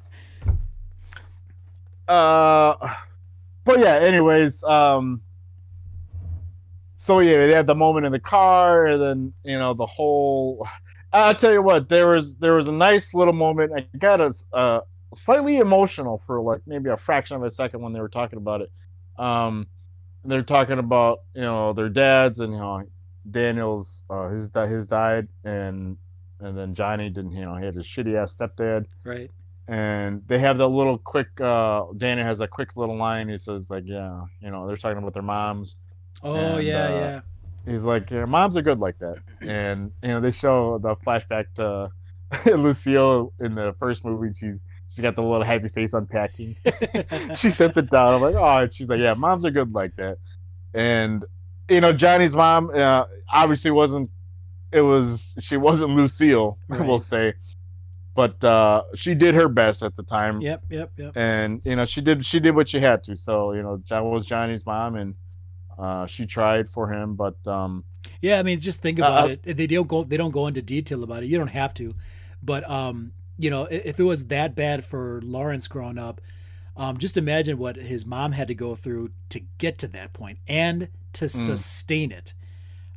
Uh, but yeah. Anyways, um, so yeah, they had the moment in the car, and then you know the whole. I'll tell you what, there was there was a nice little moment. I got us uh, slightly emotional for like maybe a fraction of a second when they were talking about it. Um, they're talking about you know their dads and you know Daniel's uh, his his died and and then Johnny didn't you know he had his shitty ass stepdad right. and they have that little quick uh Daniel has a quick little line he says like yeah you know they're talking about their moms Oh And, yeah, uh, yeah. He's like yeah, moms are good like that. And you know they show the flashback to Lucille in the first movie. She's she's got the little happy face unpacking. She sets it down. I'm like oh and she's like yeah moms are good like that. And you know Johnny's mom uh, obviously wasn't it was she wasn't Lucille Right. we'll say. But uh she did her best at the time. Yep, yep, yep. and you know she did she did what she had to. So you know John was Johnny's mom and uh she tried for him but um Yeah, I mean, just think about Uh, it. They don't go. They don't go into detail about it. You don't have to, but um, you know, if it was that bad for Lawrence growing up, um, just imagine what his mom had to go through to get to that point and to sustain it,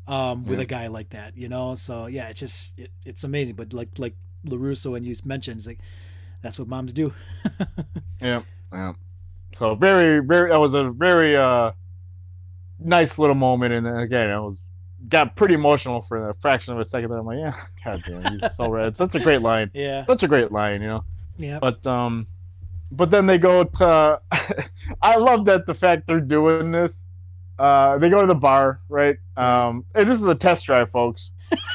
um, with Yeah. a guy like that. You know, so yeah, it's just it, it's amazing. But like like Larusso and you mentioned, it's like that's what moms do. yeah yeah so very very that was a very uh nice little moment and then again it was got pretty emotional for a fraction of a second I'm like yeah god damn he's so red such a great line. Yeah, such a great line you know? Yeah, but um but then they go to i love that the fact they're doing this. Uh they go to the bar right? Um and this is a test drive folks.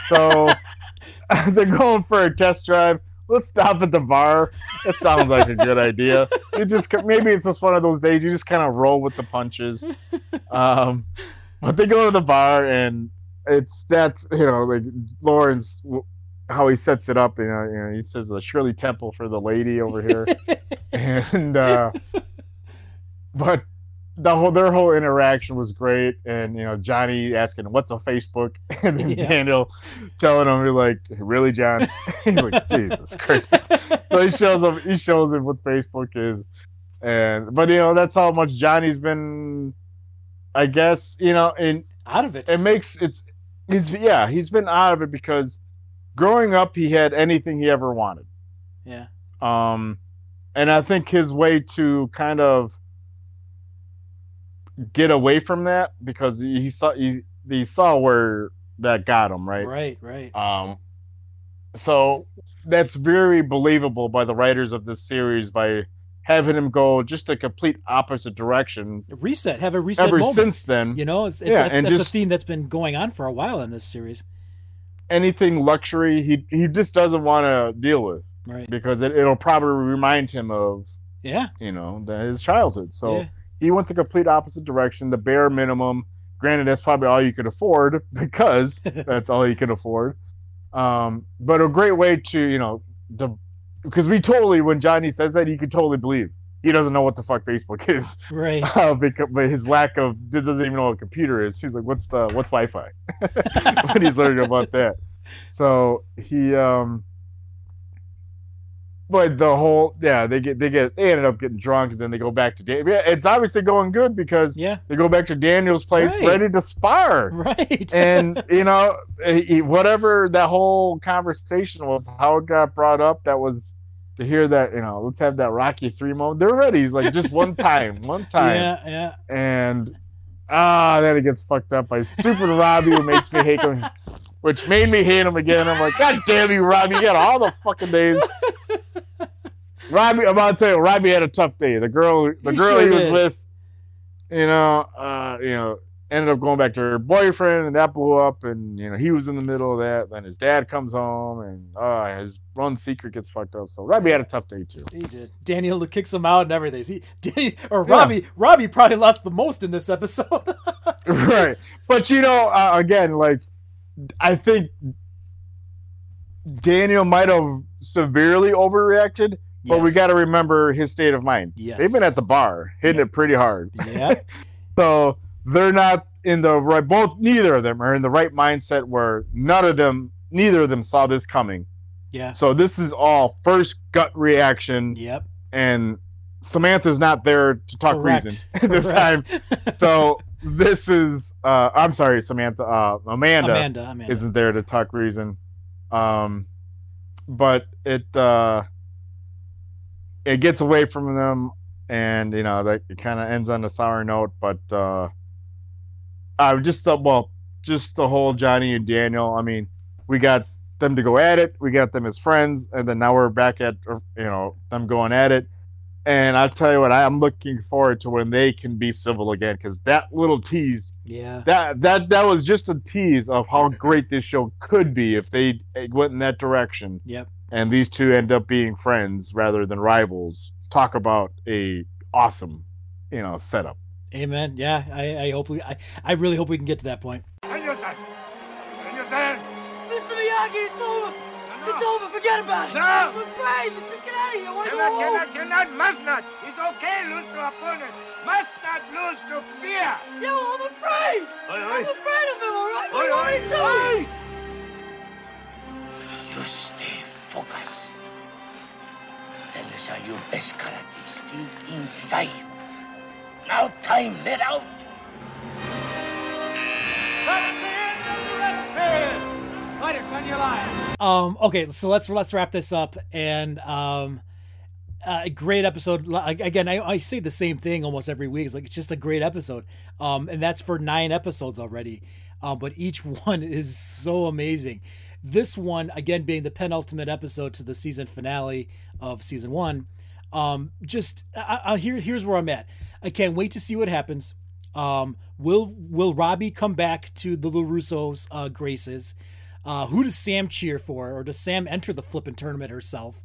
So they're going for a test drive let's stop at the bar. It sounds like a good idea. You just maybe it's just one of those days you just kind of roll with the punches. Um but they go to the bar and it's that's you know like lawrence how he sets it up you know, you know he says the shirley temple for the lady over here. And uh but the whole their whole interaction was great. And you know johnny asking what's a facebook? And then Yeah. daniel telling him you're like really john? Like jesus christ. So he shows him he shows him what facebook is. And but you know that's how much johnny's been i guess you know and out of it. it makes it's he's yeah he's been out of it because growing up he had anything he ever wanted. Yeah, um and i think his way to kind of get away from that because he saw he, he saw where that got him right right, right. um so that's very believable by the writers of this series by having him go just a complete opposite direction reset. Have a reset ever moment. since then You know, it's, it's, Yeah, that's, and that's just- a theme that's been going on for a while in this series. anything luxury he he just doesn't want to deal with Right. because it, it'll probably remind him of Yeah. you know the, his childhood so yeah. He went the complete opposite direction the bare minimum. Granted that's probably all you could afford because that's all you can afford. Um but a great way to you know the because we totally when johnny says that you could totally believe. He doesn't know what the fuck facebook is. Right. uh, because, but his lack of doesn't even know what a computer is. He's like what's the what's wi-fi? When he's learning about that. So he um but the whole yeah they get they get they ended up getting drunk and then they go back to Dan- yeah, it's obviously going good because Yeah. they go back to daniel's place Right. ready to spar Right. and you know he- whatever that whole conversation was how it got brought up that was to hear that you know let's have that rocky three moment they're ready he's like just one time one time yeah, yeah. and ah then it gets fucked up by stupid robbie who makes me hate him which made me hate him again i'm like god damn you robbie you got all the fucking days robbie i'm about to tell you robbie had a tough day the girl the He girl sure he was did. with you know uh you know ended up going back to her boyfriend, and that blew up. And you know, he was in the middle of that. Then his dad comes home, and uh, his run secret gets fucked up. So Robbie had a tough day too. He did. Daniel kicks him out and everything. He, Danny, or Robbie, Robbie probably lost the most in this episode. right, but you know, uh, again, like I think Daniel might have severely overreacted. But we got to remember his state of mind. Yes. They've been at the bar, hitting Yep. it pretty hard. yeah. So they're not in the right. Both, neither of them are in the right mindset where none of them, neither of them saw this coming. Yeah. So this is all first gut reaction, Yep. and Samantha's not there to talk Correct. reason this time. So this is, uh, I'm sorry, Samantha, uh, Amanda, Amanda. Amanda. isn't there to talk reason. Um, but it uh, it gets away from them, and you know that it kind of ends on a sour note. But uh, I just thought, well, just the whole Johnny and Daniel. I mean, we got them to go at it. We got them as friends, and then now we're back at you know them going at it. And I'll tell you what, I'm looking forward to when they can be civil again, because that little tease yeah. that that that was just a tease of how great this show could be if they went in that direction Yep. And these two end up being friends rather than rivals talk about a awesome you know setup Amen. Yeah. I, I hope we. I, I really hope we can get to that point. Daniel-san! Daniel-san! Mr. Miyagi, it's over. It's over. Forget about it. No. I'm afraid. Let's just get out of here. I want to go home. cannot, cannot, must not. It's okay lose to opponent. Must not lose to fear. Yeah, well, I'm afraid. Oi, I'm afraid of him, all right? Oi, What do I do? oi. Us how your best karate still inside. Now time let out. Fighters on your line. Um. Okay. So let's let's wrap this up. And um, uh, a great episode. Like, Again, I, I say the same thing almost every week. It's like it's just a great episode. Um, and that's for nine episodes already. Um, but each one is so amazing. This one, again, being the penultimate episode to the season finale of season one. Um, just I, I, here, here's where I'm at. I can't wait to see what happens. Um, will will Robbie come back to the LaRusso's uh, graces? Uh, who does Sam cheer for, or does Sam enter the flipping tournament herself?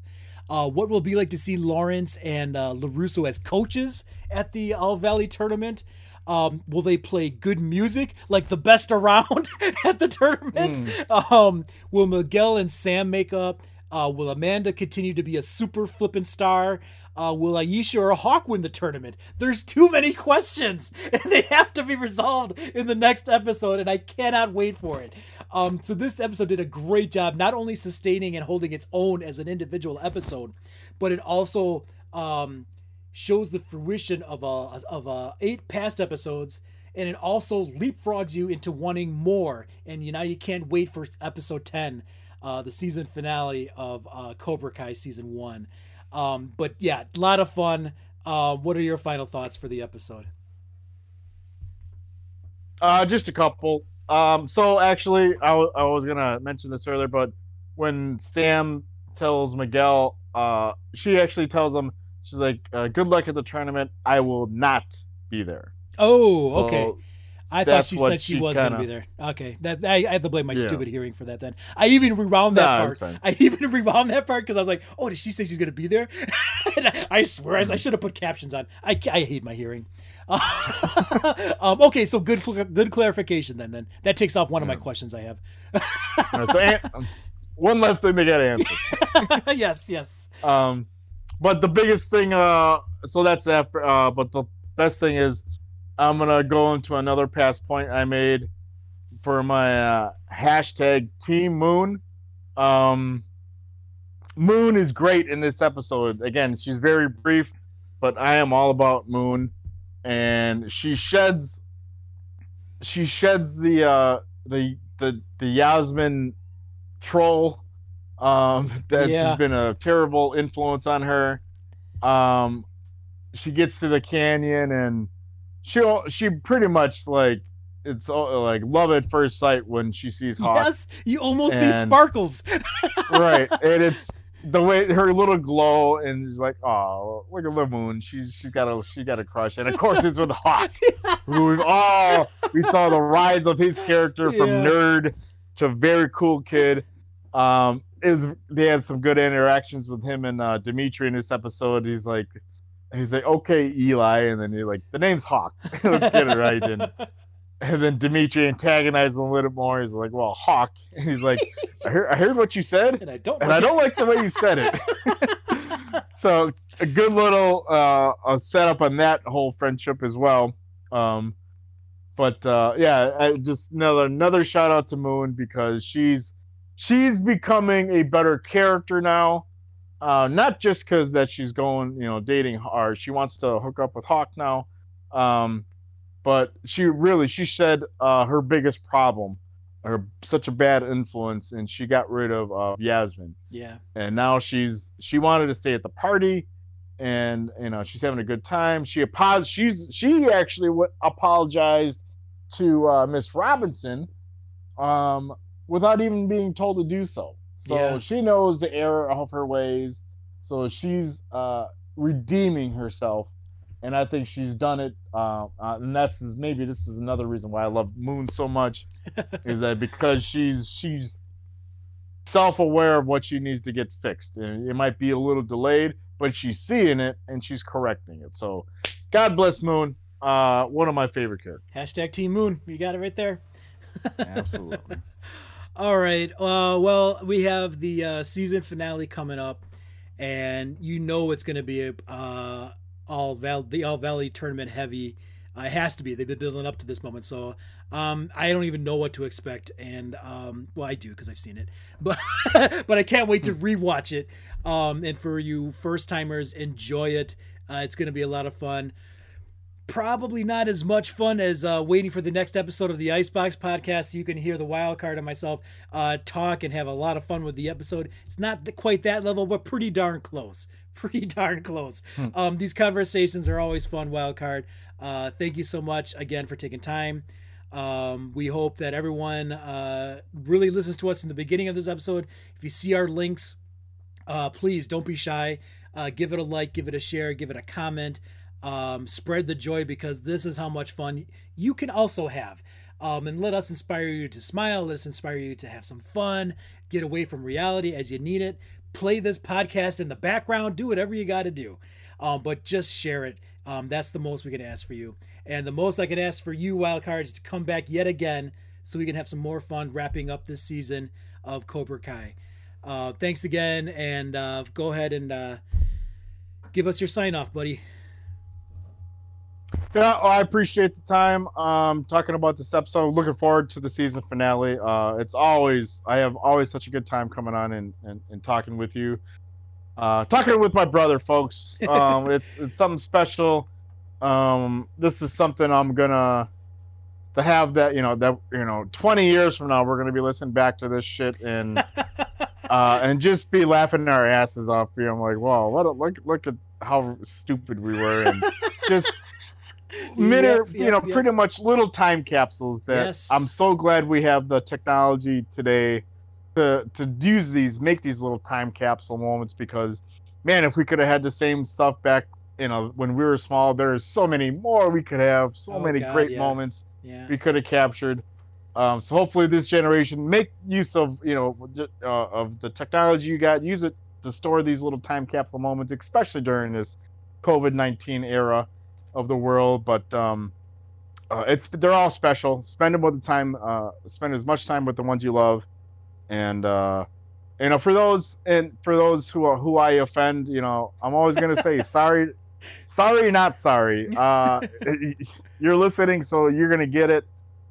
Uh, what will be like to see Lawrence and uh, LaRusso as coaches at the All Valley tournament? Um, will they play good music like the best around at the tournament? Um, will Miguel and Sam make up? Uh, will Amanda continue to be a super flippin' star? Uh, will Aisha or Hawk win the tournament? There's too many questions, and they have to be resolved in the next episode, and I cannot wait for it. Um, so this episode did a great job, not only sustaining and holding its own as an individual episode, but it also um, shows the fruition of a of a eight past episodes, and it also leapfrogs you into wanting more. And you now you can't wait for episode ten, uh, the season finale of uh, Cobra Kai season one. Um, but yeah, a lot of fun. Uh, what are your final thoughts for the episode? uh just a couple um so actually I I was gonna mention this earlier but when sam tells miguel uh she actually tells him she's like uh, good luck at the tournament i will not be there Oh, So okay. I thought she said she she was going to be there. Okay, that I, I had to blame my Yeah. stupid hearing for that. Then I even rewound that Nah, part. I even rewound that part because I was like, "Oh, did she say she's going to be there?" and I, I swear, I, I should have put captions on. I, I hate my hearing. um, okay, so good good clarification then. Then that takes off one of my questions I have. Right, so one less thing to get answered yes, yes. um but the biggest thing uh so that's that uh but the best thing is i'm gonna go into another past point i made for my uh, hashtag team moon. Um moon is great in this episode. Again she's very brief but i am all about moon. And she sheds she sheds the uh the the the yasmine troll um that's Yeah. been a terrible influence on her um she gets to the canyon and she she pretty much like it's all, like love at first sight when she sees Hawk Yes, you almost see sparkles. right and it's the way her little glow and she's like, oh, look at the moon. She's she got a she got a crush, and of course it's with Hawk, who we've all we saw the rise of his character from Yeah. nerd to very cool kid. Um, it was they had some good interactions with him and uh, Demetri in this episode. He's like, he's like, okay, Eli, and then he's like, the name's Hawk. Let's get it right. And and then Demetri antagonizes him a little bit more. He's like, well, Hawk. And he's like, I heard, I heard what you said and I don't. and I like don't like the way you said it. so a good little uh, a setup on that whole friendship as well. Um, but uh, yeah, I just another another shout out to Moon because she's she's becoming a better character now. Uh, not just because that she's going, you know, dating or she wants to hook up with Hawk now, um, but she really she said uh, her biggest problem, her such a bad influence, and she got rid of uh, Yasmine Yeah. and now she's she wanted to stay at the party and you know she's having a good time she apologized she's she actually w- apologized to uh, miss robinson um without even being told to do so. So Yeah. she knows the error of her ways. So she's uh redeeming herself. And i think she's done it uh, uh and that's maybe this is another reason why i love moon so much is that because she's she's self-aware of what she needs to get fixed. And it might be a little delayed but she's seeing it and she's correcting it. So god bless moon. Uh one of my favorite characters. Hashtag Team Moon. You got it right there. absolutely All right. Uh, well, we have the uh, season finale coming up, and you know it's going to be uh, all val- the All Valley tournament heavy. Uh, it has to be. They've been building up to this moment, so um, I don't even know what to expect. And um, well, I do because I've seen it, but but I can't wait to rewatch it. Um, and for you first timers, enjoy it. Uh, it's going to be a lot of fun probably not as much fun as uh, waiting for the next episode of the Icebox podcast so you can hear the wild card and myself uh, talk and have a lot of fun with the episode. It's not quite that level, but pretty darn close. Pretty darn close. Um, these conversations are always fun, wild card. Uh, thank you so much again for taking time. Um, we hope that everyone uh, really listens to us in the beginning of this episode. If you see our links, uh, please don't be shy. Uh, give it a like, give it a share, give it a comment. Um, spread the joy because this is how much fun you can also have. Um, and let us inspire you to smile. Let us inspire you to have some fun, get away from reality as you need it. Play this podcast in the background, do whatever you got to do. Um, but just share it. Um, that's the most we can ask for you. And the most I can ask for you, Wildcards, is to come back yet again so we can have some more fun wrapping up this season of Cobra Kai. Uh, thanks again, and uh, go ahead and uh, give us your sign off, buddy. Yeah, well, I appreciate the time um, talking about this episode. Looking forward to the season finale. Uh, it's always I have always such a good time coming on and, and, and talking with you. Uh, talking with my brother, folks. Um, it's it's something special. Um, this is something I'm gonna to have that you know that you know 20 years from now we're gonna be listening back to this shit and uh, and just be laughing our asses off. Being like, wow, what a, look look at how stupid we were and just minute, Yep, you yep, know, yep. pretty much little time capsules that Yes. I'm so glad we have the technology today to to use these, make these little time capsule moments because, man, if we could have had the same stuff back, you know, when we were small, there's so many more we could have, so Oh, many God, great yeah. moments Yeah. we could have captured. Um, so hopefully this generation make use of you know uh, of the technology you got, use it to store these little time capsule moments, especially during this COVID nineteen era of the world. But um, uh, it's they're all special. Spend about the time, uh, spend as much time with the ones you love, and uh, you know for those and for those who are who I offend, you know I'm always gonna say sorry, sorry not sorry. Uh, you're listening, so you're gonna get it.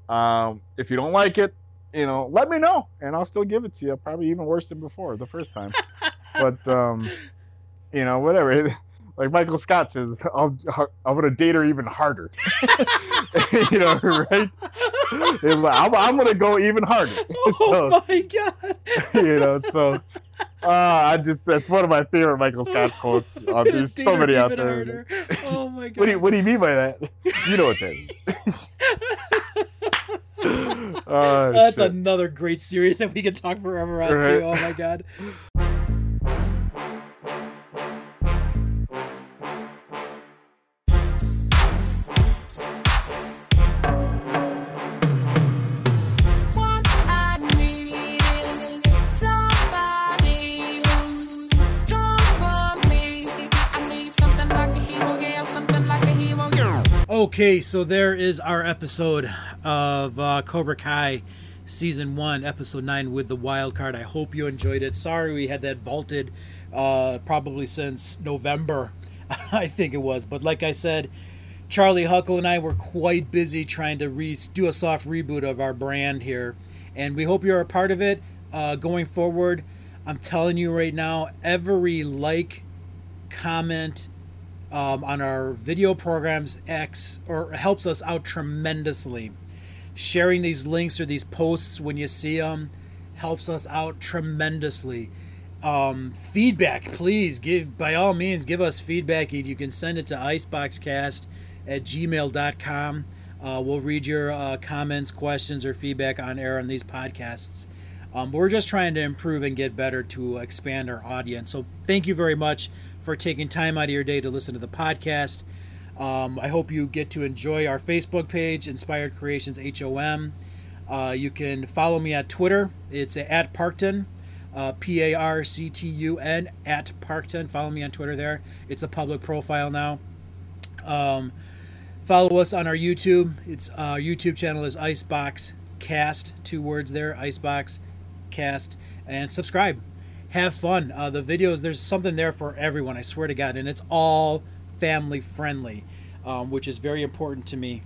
Um, if you don't like it, you know, let me know, and I'll still give it to you. Probably even worse than before the first time. but um, you know, whatever. Like Michael Scott says, I'll, I'm gonna date her even harder. you know, right? Like, I'm, I'm gonna go even harder. Oh So- my god! you know, so uh, I just that's one of my favorite Michael Scott quotes. Uh, there's so many out there. harder. Oh my god! What do you What do you mean by that? You know what that is. Oh, That's shit. another great series that we can talk forever on too. Oh my god. Okay, so there is our episode of uh, Cobra Kai season one, episode nine with the wild card. I hope you enjoyed it. Sorry we had that vaulted uh, probably since November, I think it was. But like I said, Charlie Huckle and I were quite busy trying to re- do a soft reboot of our brand here, and we hope you're a part of it uh, going forward. I'm telling you right now, every like, comment um, on our video programs X or helps us out tremendously. Sharing these links or these posts when you see them helps us out tremendously. Um, feedback, please give by all means give us feedback. You can send it to iceboxcast at gmail.com. Uh, we'll read your uh, comments, questions, or feedback on air on these podcasts. Um, we're just trying to improve and get better to expand our audience. So thank you very much for taking time out of your day to listen to the podcast. Um, I hope you get to enjoy our Facebook page, Inspired Creations HOM. Uh, you can follow me at Twitter. It's at Parctun, uh, P A R C T U N, at Parctun. Follow me on Twitter there. It's a public profile now. Um, follow us on our YouTube. It's uh, YouTube channel is Icebox Cast, two words there, Icebox Cast, and subscribe. Have fun. Uh, the videos, there's something there for everyone. I swear to God, and it's all family friendly, um, which is very important to me.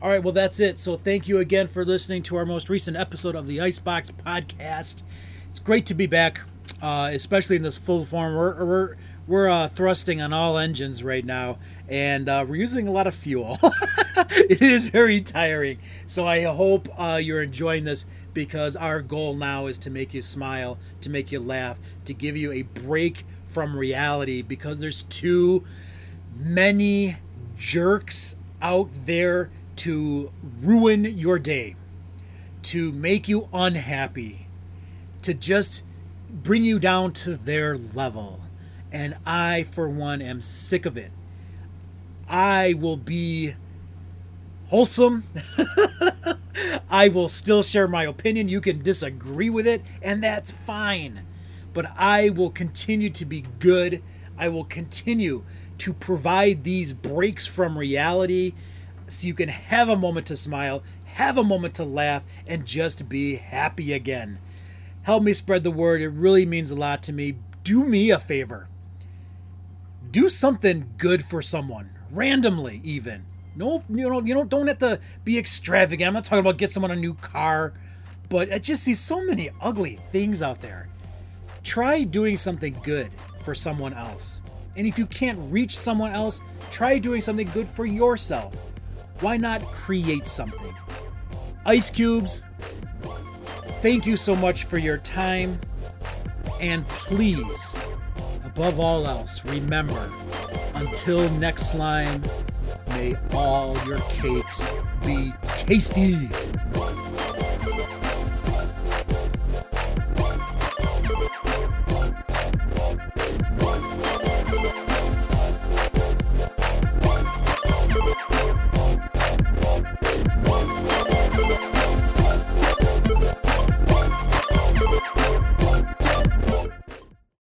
All right, well, that's it. So, thank you again for listening to our most recent episode of the Icebox Podcast. It's great to be back, uh, especially in this full form. We're, we're, we're uh, thrusting on all engines right now, and uh, we're using a lot of fuel. it is very tiring. So, I hope uh, you're enjoying this because our goal now is to make you smile, to make you laugh, to give you a break from reality because there's too many jerks out there to ruin your day, to make you unhappy, to just bring you down to their level. And I, for one, am sick of it. I will be wholesome. I will still share my opinion. You can disagree with it, and that's fine. But I will continue to be good. I will continue to provide these breaks from reality so you can have a moment to smile, have a moment to laugh, and just be happy again. Help me spread the word. It really means a lot to me. Do me a favor. Do something good for someone, randomly even. No, you know, you don't don't have to be extravagant. I'm not talking about get someone a new car, but I just see so many ugly things out there. Try doing something good for someone else. And if you can't reach someone else, try doing something good for yourself. Why not create something? Ice Cubes, thank you so much for your time. And please, above all else, remember until next slime, may all your cakes be tasty.